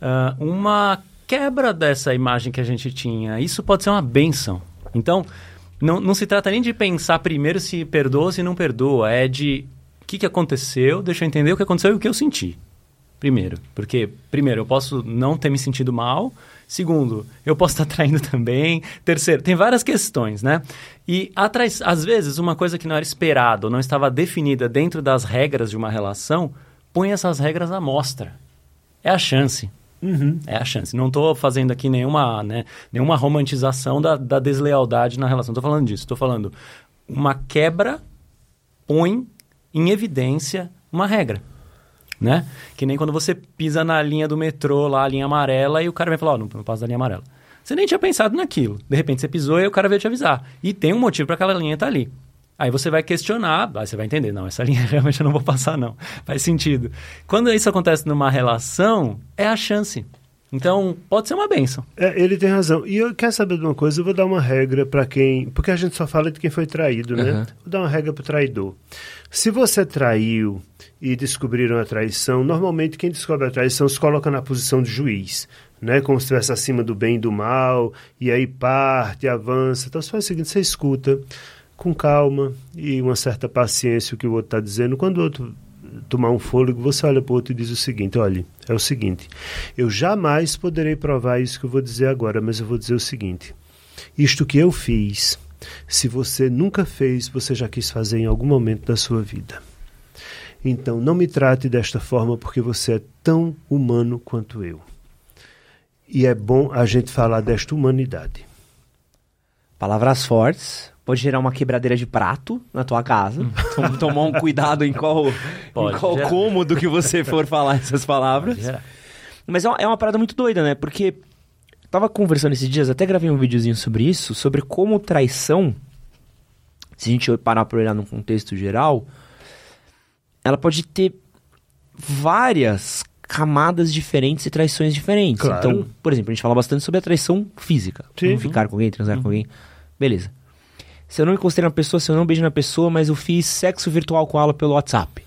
uh, uma quebra dessa imagem que a gente tinha. Isso pode ser uma benção. Então, Não, não se trata nem de pensar primeiro se perdoa ou se não perdoa, é de o que, que aconteceu, deixa eu entender o que aconteceu e o que eu senti. Primeiro, porque, primeiro, eu posso não ter me sentido mal. Segundo, eu posso estar traindo também. Terceiro, tem várias questões, né? E atrás, às vezes, uma coisa que não era esperada ou não estava definida dentro das regras de uma relação, põe essas regras à mostra. É a chance. Uhum. É a chance. Não estou fazendo aqui nenhuma, né, nenhuma romantização da, da deslealdade na relação. Estou falando disso. Estou falando uma quebra põe em evidência uma regra. Né? Que nem quando você pisa na linha do metrô, lá, a linha amarela, e o cara vem falar, oh, não, não passa da linha amarela. Você nem tinha pensado naquilo. De repente você pisou e o cara veio te avisar. E tem um motivo para aquela linha estar tá ali. Aí você vai questionar, aí você vai entender, não, essa linha realmente eu não vou passar, não. Faz sentido. Quando isso acontece numa relação, é a chance. Então, pode ser uma benção. É, ele tem razão. E eu quero saber de uma coisa, eu vou dar uma regra para quem. Porque a gente só fala de quem foi traído, né? Uhum. Vou dar uma regra para o traidor. Se você traiu e descobriram a traição, normalmente quem descobre a traição se coloca na posição de juiz, né? Como se estivesse acima do bem e do mal, e aí parte, avança. Então você faz o seguinte: você escuta com calma e uma certa paciência o que o outro está dizendo. Quando o outro tomar um fôlego, você olha para o outro e diz o seguinte: olha, é o seguinte, eu jamais poderei provar isso que eu vou dizer agora, mas eu vou dizer o seguinte: isto que eu fiz, se você nunca fez, você já quis fazer em algum momento da sua vida. Então, não me trate desta forma porque você é tão humano quanto eu. E é bom a gente falar desta humanidade. Palavras fortes, pode gerar uma quebradeira de prato na tua casa. Tomar um cuidado em qual, em qual cômodo que você for falar essas palavras. Mas é, é uma parada muito doida, né? Porque tava conversando esses dias, até gravei um videozinho sobre isso, sobre como traição, se a gente parar pra olhar num contexto geral, ela pode ter várias camadas diferentes e traições diferentes. Claro. Então, por exemplo, a gente fala bastante sobre a traição física. Sim. Ficar com alguém, transar uhum. com alguém. Beleza se eu não encostei na pessoa, se eu não beijei na pessoa, mas eu fiz sexo virtual com ela pelo WhatsApp.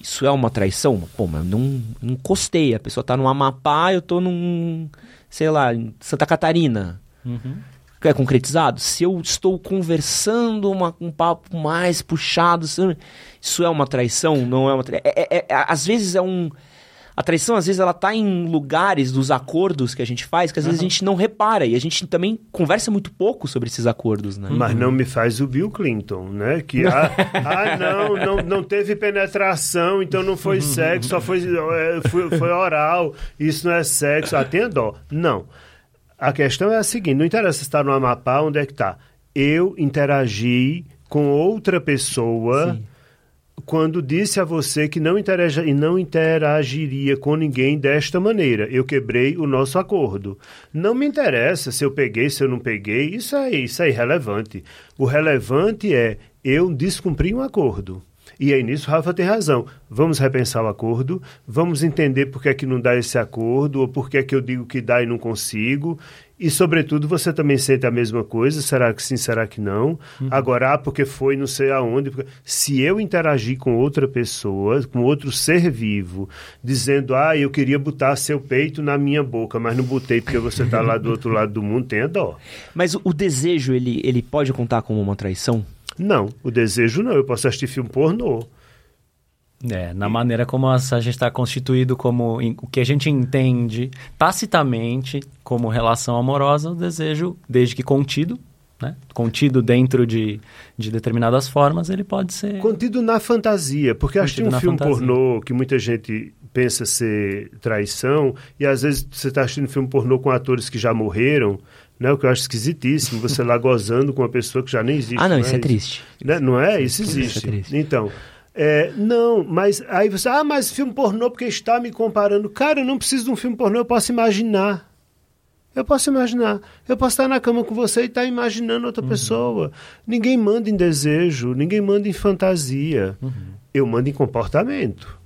Isso é uma traição? Pô, mas não, não encostei. A pessoa tá no Amapá, eu tô num, sei lá, em Santa Catarina. Uhum. É concretizado? Se eu estou conversando uma, um papo mais puxado, isso é uma traição? Não é uma traição? É, é, é, às vezes é um a traição, às vezes, ela tá em lugares dos acordos que a gente faz que às uhum. vezes a gente não repara. E a gente também conversa muito pouco sobre esses acordos, né? Mas não me faz o Bill Clinton, né? Que, ah, ah não, não, não teve penetração, então não foi sexo, só foi, é, foi, foi oral. Isso não é sexo. Ah, dó. Não. A questão é a seguinte, não interessa se está no Amapá, onde é que está. Eu interagi com outra pessoa... Sim quando disse a você que não, interaja, não interagiria com ninguém desta maneira. Eu quebrei o nosso acordo. Não me interessa se eu peguei, se eu não peguei, isso é, isso é irrelevante. O relevante é eu descumpri um acordo. E aí nisso Rafa tem razão. Vamos repensar o acordo, vamos entender por que é que não dá esse acordo, ou por que é que eu digo que dá e não consigo. E, sobretudo, você também sente a mesma coisa, será que sim, será que não? Uhum. Agora, ah, porque foi não sei aonde. Porque... Se eu interagir com outra pessoa, com outro ser vivo, dizendo, ah, eu queria botar seu peito na minha boca, mas não botei porque você está lá do outro lado do mundo, tenha dó. Mas o desejo, ele, ele pode contar como uma traição? Não, o desejo não. Eu posso assistir filme pornô. É, na maneira como a, gente está constituído como o que a gente entende tacitamente como relação amorosa, o desejo, desde que contido, né? contido dentro de, de determinadas formas, ele pode ser... Contido na fantasia, porque acho que um filme fantasia. pornô que muita gente pensa ser traição, e às vezes você está assistindo um filme pornô com atores que já morreram, né? O que eu acho esquisitíssimo, você lá gozando com uma pessoa que já nem existe. Ah, não, isso é triste. Né? Não é? Isso existe. Isso é triste. Então, é, não, mas aí você, ah, mas filme pornô porque está me comparando. Cara, eu não preciso de um filme pornô, eu posso imaginar. Eu posso imaginar. Eu posso estar na cama com você e estar imaginando outra uhum. pessoa. Ninguém manda em desejo, ninguém manda em fantasia. Uhum. Eu mando em comportamento.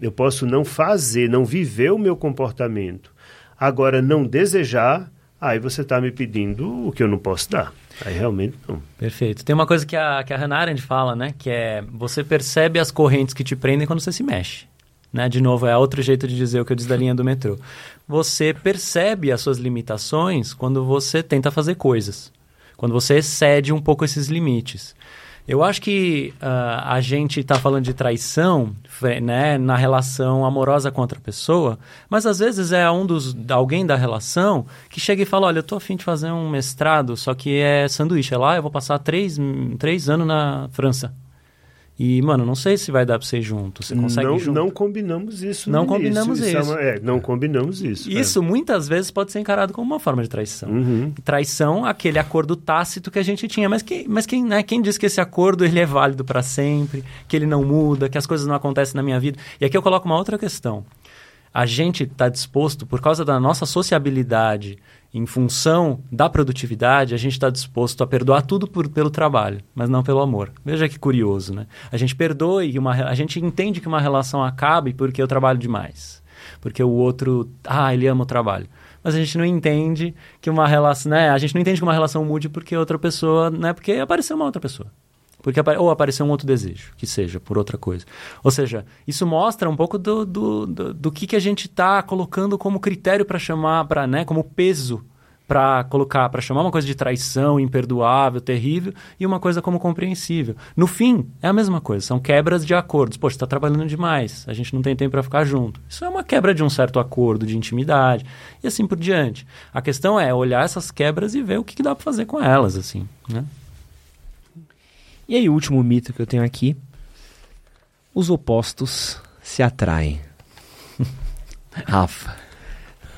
Eu posso não fazer, não viver o meu comportamento. Agora, não desejar, aí você está me pedindo o que eu não posso dar. Aí realmente não. Perfeito. Tem uma coisa que a, que a Hannah Arendt fala, né? Que é você percebe as correntes que te prendem quando você se mexe. Né? De novo, é outro jeito de dizer o que eu disse da linha do metrô. Você percebe as suas limitações quando você tenta fazer coisas. quando você excede um pouco esses limites. Eu acho que uh, a gente está falando de traição né, na relação amorosa com outra pessoa, mas às vezes é um dos alguém da relação que chega e fala, olha, eu tô afim de fazer um mestrado, só que é sanduíche. É lá, eu vou passar três, três anos na França. E, mano, não sei se vai dar pra você ir junto. Você consegue não, junto? Não combinamos isso. Não combinamos isso. isso. É uma, é, não combinamos isso. É. Isso é. muitas vezes pode ser encarado como uma forma de traição. Uhum. Traição, aquele acordo tácito que a gente tinha. Mas, que, mas quem, né, quem diz que esse acordo ele é válido para sempre, que ele não muda, que as coisas não acontecem na minha vida? E aqui eu coloco uma outra questão. A gente está disposto, por causa da nossa sociabilidade, em função da produtividade, a gente está disposto a perdoar tudo por, pelo trabalho, mas não pelo amor. Veja que curioso, né? A gente perdoa e uma, a gente entende que uma relação acabe porque eu trabalho demais. Porque o outro, ah, ele ama o trabalho. Mas a gente não entende que uma relação, né? A gente não entende que uma relação mude porque outra pessoa, né? Porque apareceu uma outra pessoa. Porque, ou apareceu um outro desejo, que seja, por outra coisa. Ou seja, isso mostra um pouco do, do, do, do que, que a gente está colocando como critério para chamar, para né, como peso para colocar, para chamar uma coisa de traição, imperdoável, terrível, e uma coisa como compreensível. No fim, é a mesma coisa, são quebras de acordos. Poxa, está trabalhando demais, a gente não tem tempo para ficar junto. Isso é uma quebra de um certo acordo, de intimidade, e assim por diante. A questão é olhar essas quebras e ver o que, que dá para fazer com elas, assim, né? E aí, o último mito que eu tenho aqui: os opostos se atraem. Rafa.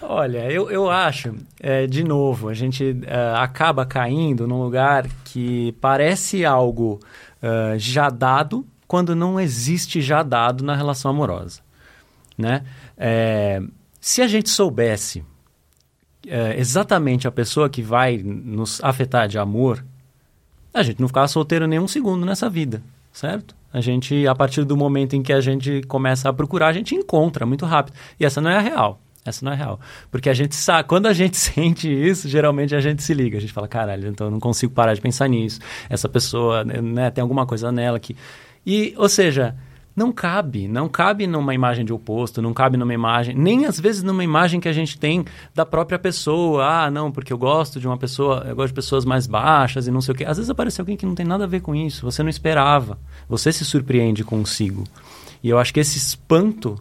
Olha, eu, eu acho, é, de novo, a gente é, acaba caindo num lugar que parece algo é, já dado quando não existe já dado na relação amorosa. Né? É, se a gente soubesse é, exatamente a pessoa que vai nos afetar de amor, a gente não ficava solteiro nem um segundo nessa vida, certo? A gente, a partir do momento em que a gente começa a procurar, a gente encontra muito rápido. E essa não é a real. Essa não é real. Porque a gente sabe, quando a gente sente isso, geralmente a gente se liga. A gente fala, caralho, então eu não consigo parar de pensar nisso. Essa pessoa, né, tem alguma coisa nela que. E, ou seja, não cabe, não cabe numa imagem de oposto, não cabe numa imagem, nem às vezes numa imagem que a gente tem da própria pessoa. Ah, não, porque eu gosto de uma pessoa, eu gosto de pessoas mais baixas e não sei o quê. Às vezes aparece alguém que não tem nada a ver com isso, você não esperava, você se surpreende consigo. E eu acho que esse espanto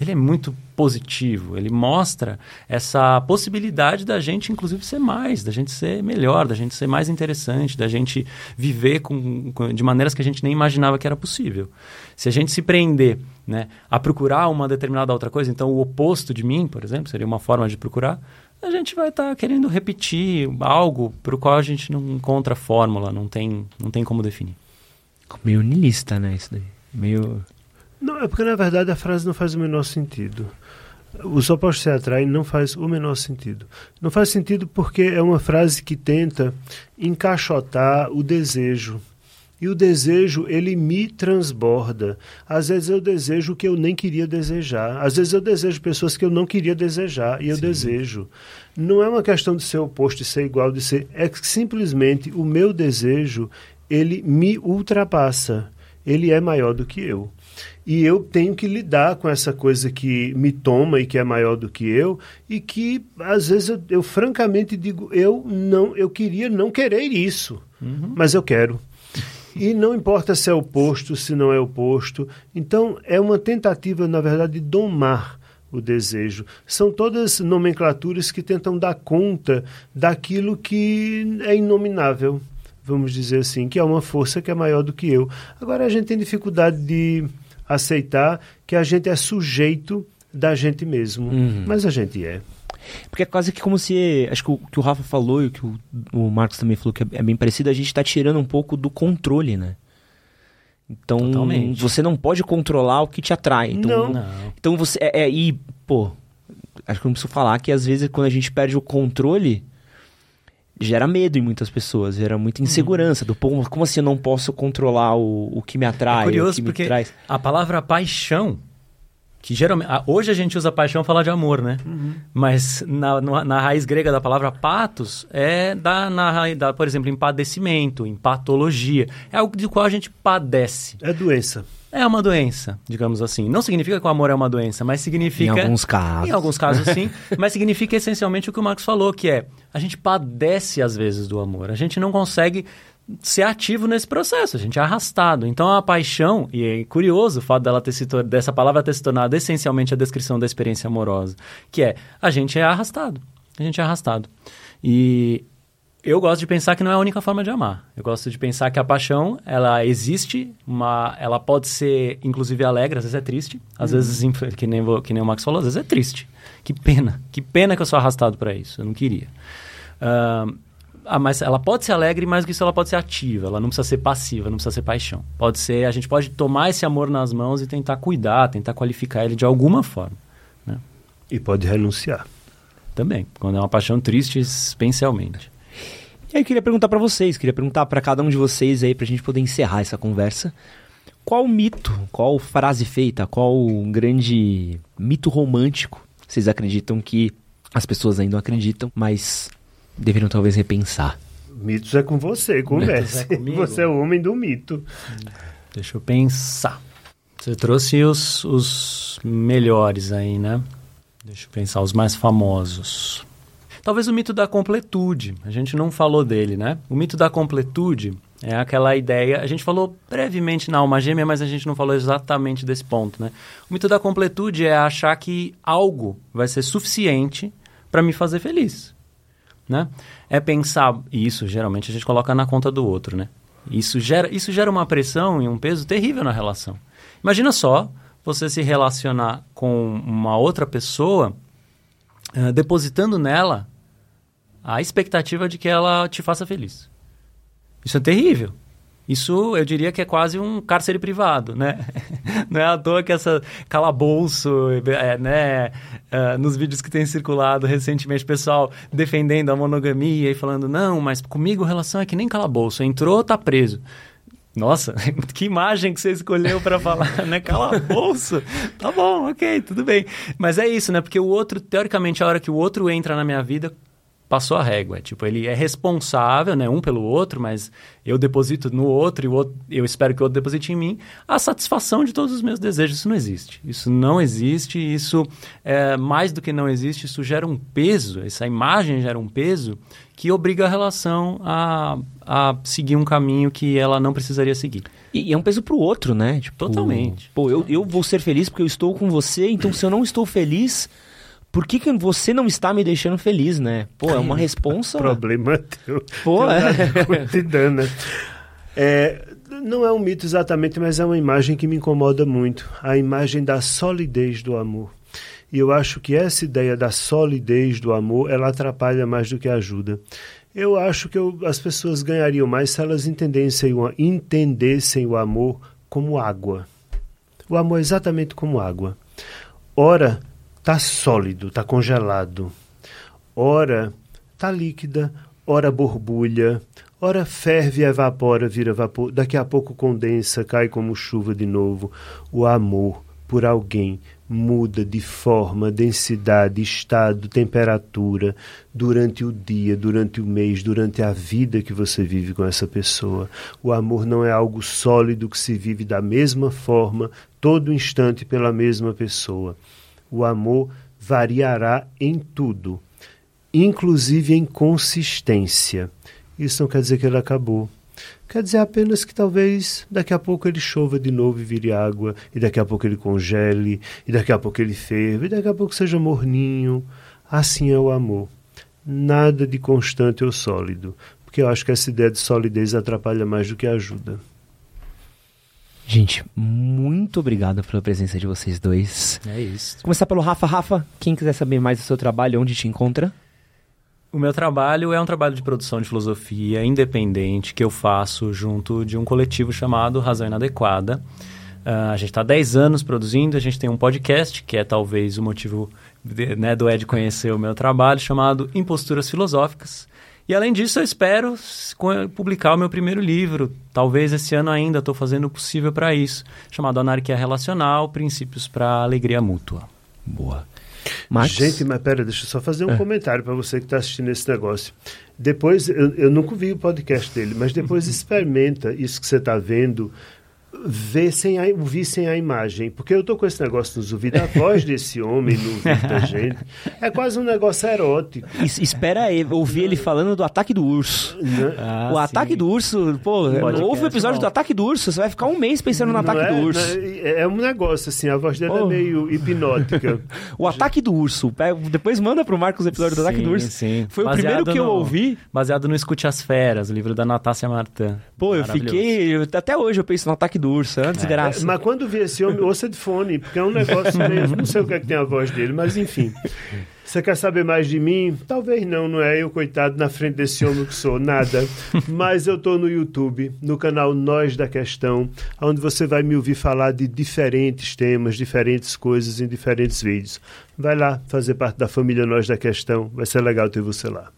ele é muito positivo. Ele mostra essa possibilidade da gente, inclusive, ser mais, da gente ser melhor, da gente ser mais interessante, da gente viver com, com, de maneiras que a gente nem imaginava que era possível. Se a gente se prender né, a procurar uma determinada outra coisa, então o oposto de mim, por exemplo, seria uma forma de procurar, a gente vai estar tá querendo repetir algo para o qual a gente não encontra fórmula, não tem, não tem como definir. Meio nilista, né? Isso daí. Meio não, é porque na verdade a frase não faz o menor sentido. Os opostos se atraem não faz o menor sentido. Não faz sentido porque é uma frase que tenta encaixotar o desejo. E o desejo, ele me transborda. Às vezes eu desejo o que eu nem queria desejar. Às vezes eu desejo pessoas que eu não queria desejar e eu Sim. desejo. Não é uma questão de ser oposto, de ser igual, de ser. É que simplesmente o meu desejo, ele me ultrapassa. Ele é maior do que eu. E eu tenho que lidar com essa coisa que me toma e que é maior do que eu, e que às vezes eu, eu francamente digo, eu não, eu queria não querer isso, uhum. mas eu quero. E não importa se é oposto, se não é oposto. Então, é uma tentativa, na verdade, de domar o desejo. São todas nomenclaturas que tentam dar conta daquilo que é inominável, vamos dizer assim, que é uma força que é maior do que eu. Agora, a gente tem dificuldade de aceitar que a gente é sujeito da gente mesmo. Uhum. Mas a gente é. Porque é quase que como se. Acho que o que o Rafa falou e o que o, o Marcos também falou que é, é bem parecido, a gente está tirando um pouco do controle, né? Então, Totalmente. você não pode controlar o que te atrai. Então, não. Então você. É, é, e, pô, acho que eu não preciso falar que às vezes quando a gente perde o controle, gera medo em muitas pessoas, gera muita insegurança do pô, como assim eu não posso controlar o, o que me atrai, é curioso o que porque me traz. A palavra paixão que geralmente hoje a gente usa paixão falar de amor, né? Uhum. Mas na, na, na, raiz grega da palavra patos é da, na, da, por exemplo, em padecimento, em patologia, é algo de qual a gente padece. É doença. É uma doença, digamos assim. Não significa que o amor é uma doença, mas significa. Em alguns casos. Em alguns casos, sim. mas significa essencialmente o que o Marcos falou, que é a gente padece às vezes do amor. A gente não consegue ser ativo nesse processo, a gente é arrastado. Então a paixão, e é curioso o fato dela ter se, dessa palavra ter se tornado essencialmente a descrição da experiência amorosa, que é a gente é arrastado. A gente é arrastado. E eu gosto de pensar que não é a única forma de amar. Eu gosto de pensar que a paixão, ela existe, uma, ela pode ser, inclusive, alegre, às vezes é triste. Às uhum. vezes, que nem, que nem o Max falou, às vezes é triste. Que pena. Que pena que eu sou arrastado para isso. Eu não queria. Uh, ah, mas ela pode ser alegre, mas que isso ela pode ser ativa. Ela não precisa ser passiva, não precisa ser paixão. Pode ser, a gente pode tomar esse amor nas mãos e tentar cuidar, tentar qualificar ele de alguma forma. Né? E pode renunciar. Também, quando é uma paixão triste, especialmente. E aí eu queria perguntar para vocês, queria perguntar para cada um de vocês aí, pra gente poder encerrar essa conversa. Qual mito, qual frase feita, qual grande mito romântico vocês acreditam que as pessoas ainda acreditam, mas deveriam talvez repensar. Mitos é com você, converse. É você é o homem do mito. Deixa eu pensar. Você trouxe os, os melhores aí, né? Deixa eu pensar, os mais famosos. Talvez o mito da completude. A gente não falou dele, né? O mito da completude é aquela ideia. A gente falou brevemente na alma gêmea, mas a gente não falou exatamente desse ponto, né? O mito da completude é achar que algo vai ser suficiente para me fazer feliz né? É pensar, e isso geralmente a gente coloca na conta do outro, né? Isso gera, isso gera uma pressão e um peso terrível na relação. Imagina só você se relacionar com uma outra pessoa uh, depositando nela a expectativa de que ela te faça feliz. Isso é terrível. Isso eu diria que é quase um cárcere privado, né? Não é à toa que essa calabouço, é, né? Uh, nos vídeos que tem circulado recentemente, pessoal defendendo a monogamia e falando, não, mas comigo relação é que nem calabouço, entrou, tá preso. Nossa, que imagem que você escolheu para falar, né? Calabouço. tá bom, ok, tudo bem. Mas é isso, né? Porque o outro, teoricamente, a hora que o outro entra na minha vida, passou a régua. Tipo, ele é responsável, né, um pelo outro, mas eu deposito no outro e o outro, eu espero que o outro deposite em mim a satisfação de todos os meus desejos. Isso não existe. Isso não existe. Isso, é, mais do que não existe, isso gera um peso, essa imagem gera um peso que obriga a relação a, a seguir um caminho que ela não precisaria seguir. E, e é um peso pro outro, né? Tipo, Totalmente. Pô, eu, eu vou ser feliz porque eu estou com você, então se eu não estou feliz por que, que você não está me deixando feliz, né? Pô, é uma responsa. Problema teu. Pô, é. Cotidiana. é. Não é um mito exatamente, mas é uma imagem que me incomoda muito. A imagem da solidez do amor. E eu acho que essa ideia da solidez do amor, ela atrapalha mais do que ajuda. Eu acho que eu, as pessoas ganhariam mais se elas entendessem, entendessem o amor como água. O amor é exatamente como água. Ora, está sólido, está congelado. Ora está líquida, ora borbulha, ora ferve, evapora, vira vapor, daqui a pouco condensa, cai como chuva de novo. O amor por alguém muda de forma, densidade, estado, temperatura durante o dia, durante o mês, durante a vida que você vive com essa pessoa. O amor não é algo sólido que se vive da mesma forma, todo instante pela mesma pessoa o amor variará em tudo, inclusive em consistência. Isso não quer dizer que ele acabou. Quer dizer apenas que talvez daqui a pouco ele chova de novo e vire água, e daqui a pouco ele congele, e daqui a pouco ele ferva, e daqui a pouco seja morninho. Assim é o amor. Nada de constante ou sólido, porque eu acho que essa ideia de solidez atrapalha mais do que ajuda. Gente, muito obrigado pela presença de vocês dois. É isso. Começar pelo Rafa. Rafa, quem quiser saber mais do seu trabalho, onde te encontra? O meu trabalho é um trabalho de produção de filosofia independente que eu faço junto de um coletivo chamado Razão Inadequada. Uh, a gente está há 10 anos produzindo, a gente tem um podcast, que é talvez o motivo de, né, do Ed conhecer o meu trabalho, chamado Imposturas Filosóficas. E além disso, eu espero publicar o meu primeiro livro. Talvez esse ano ainda estou fazendo o possível para isso, chamado Anarquia Relacional, Princípios para a Alegria Mútua. Boa. Max? Gente, mas pera, deixa eu só fazer um é. comentário para você que está assistindo esse negócio. Depois, eu, eu nunca vi o podcast dele, mas depois experimenta isso que você está vendo ver sem a, ouvir sem a imagem. Porque eu tô com esse negócio nos ouvidos, a voz desse homem no ouvido da gente é quase um negócio erótico. Es, espera aí, ouvir ele falando do ataque do urso. Né? Ah, o sim. ataque do urso, pô, ouve o episódio do ataque do urso, você vai ficar um mês pensando no ataque é, do urso. É, é, um negócio, assim, a voz dele é oh. é meio hipnótica. o ataque do urso, depois manda pro Marcos o episódio sim, do ataque do urso. Sim. Foi baseado o primeiro que no, eu ouvi. Baseado no Escute as Feras, o livro da Natácia Martin. Pô, eu fiquei. Até hoje eu penso no ataque do urso, é uma desgraça. É, mas quando vi esse homem, ouça de fone, porque é um negócio mesmo. Não sei o que é que tem a voz dele, mas enfim. Você quer saber mais de mim? Talvez não, não é eu, coitado, na frente desse homem que sou, nada. Mas eu estou no YouTube, no canal Nós da Questão, onde você vai me ouvir falar de diferentes temas, diferentes coisas em diferentes vídeos. Vai lá fazer parte da família Nós da Questão, vai ser legal ter você lá.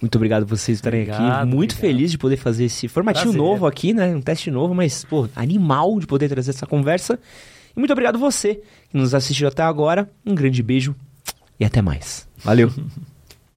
Muito obrigado por vocês estarem obrigado, aqui. Muito obrigado. feliz de poder fazer esse formatinho Prazer. novo aqui, né? Um teste novo, mas, pô, animal de poder trazer essa conversa. E muito obrigado você que nos assistiu até agora. Um grande beijo e até mais. Valeu!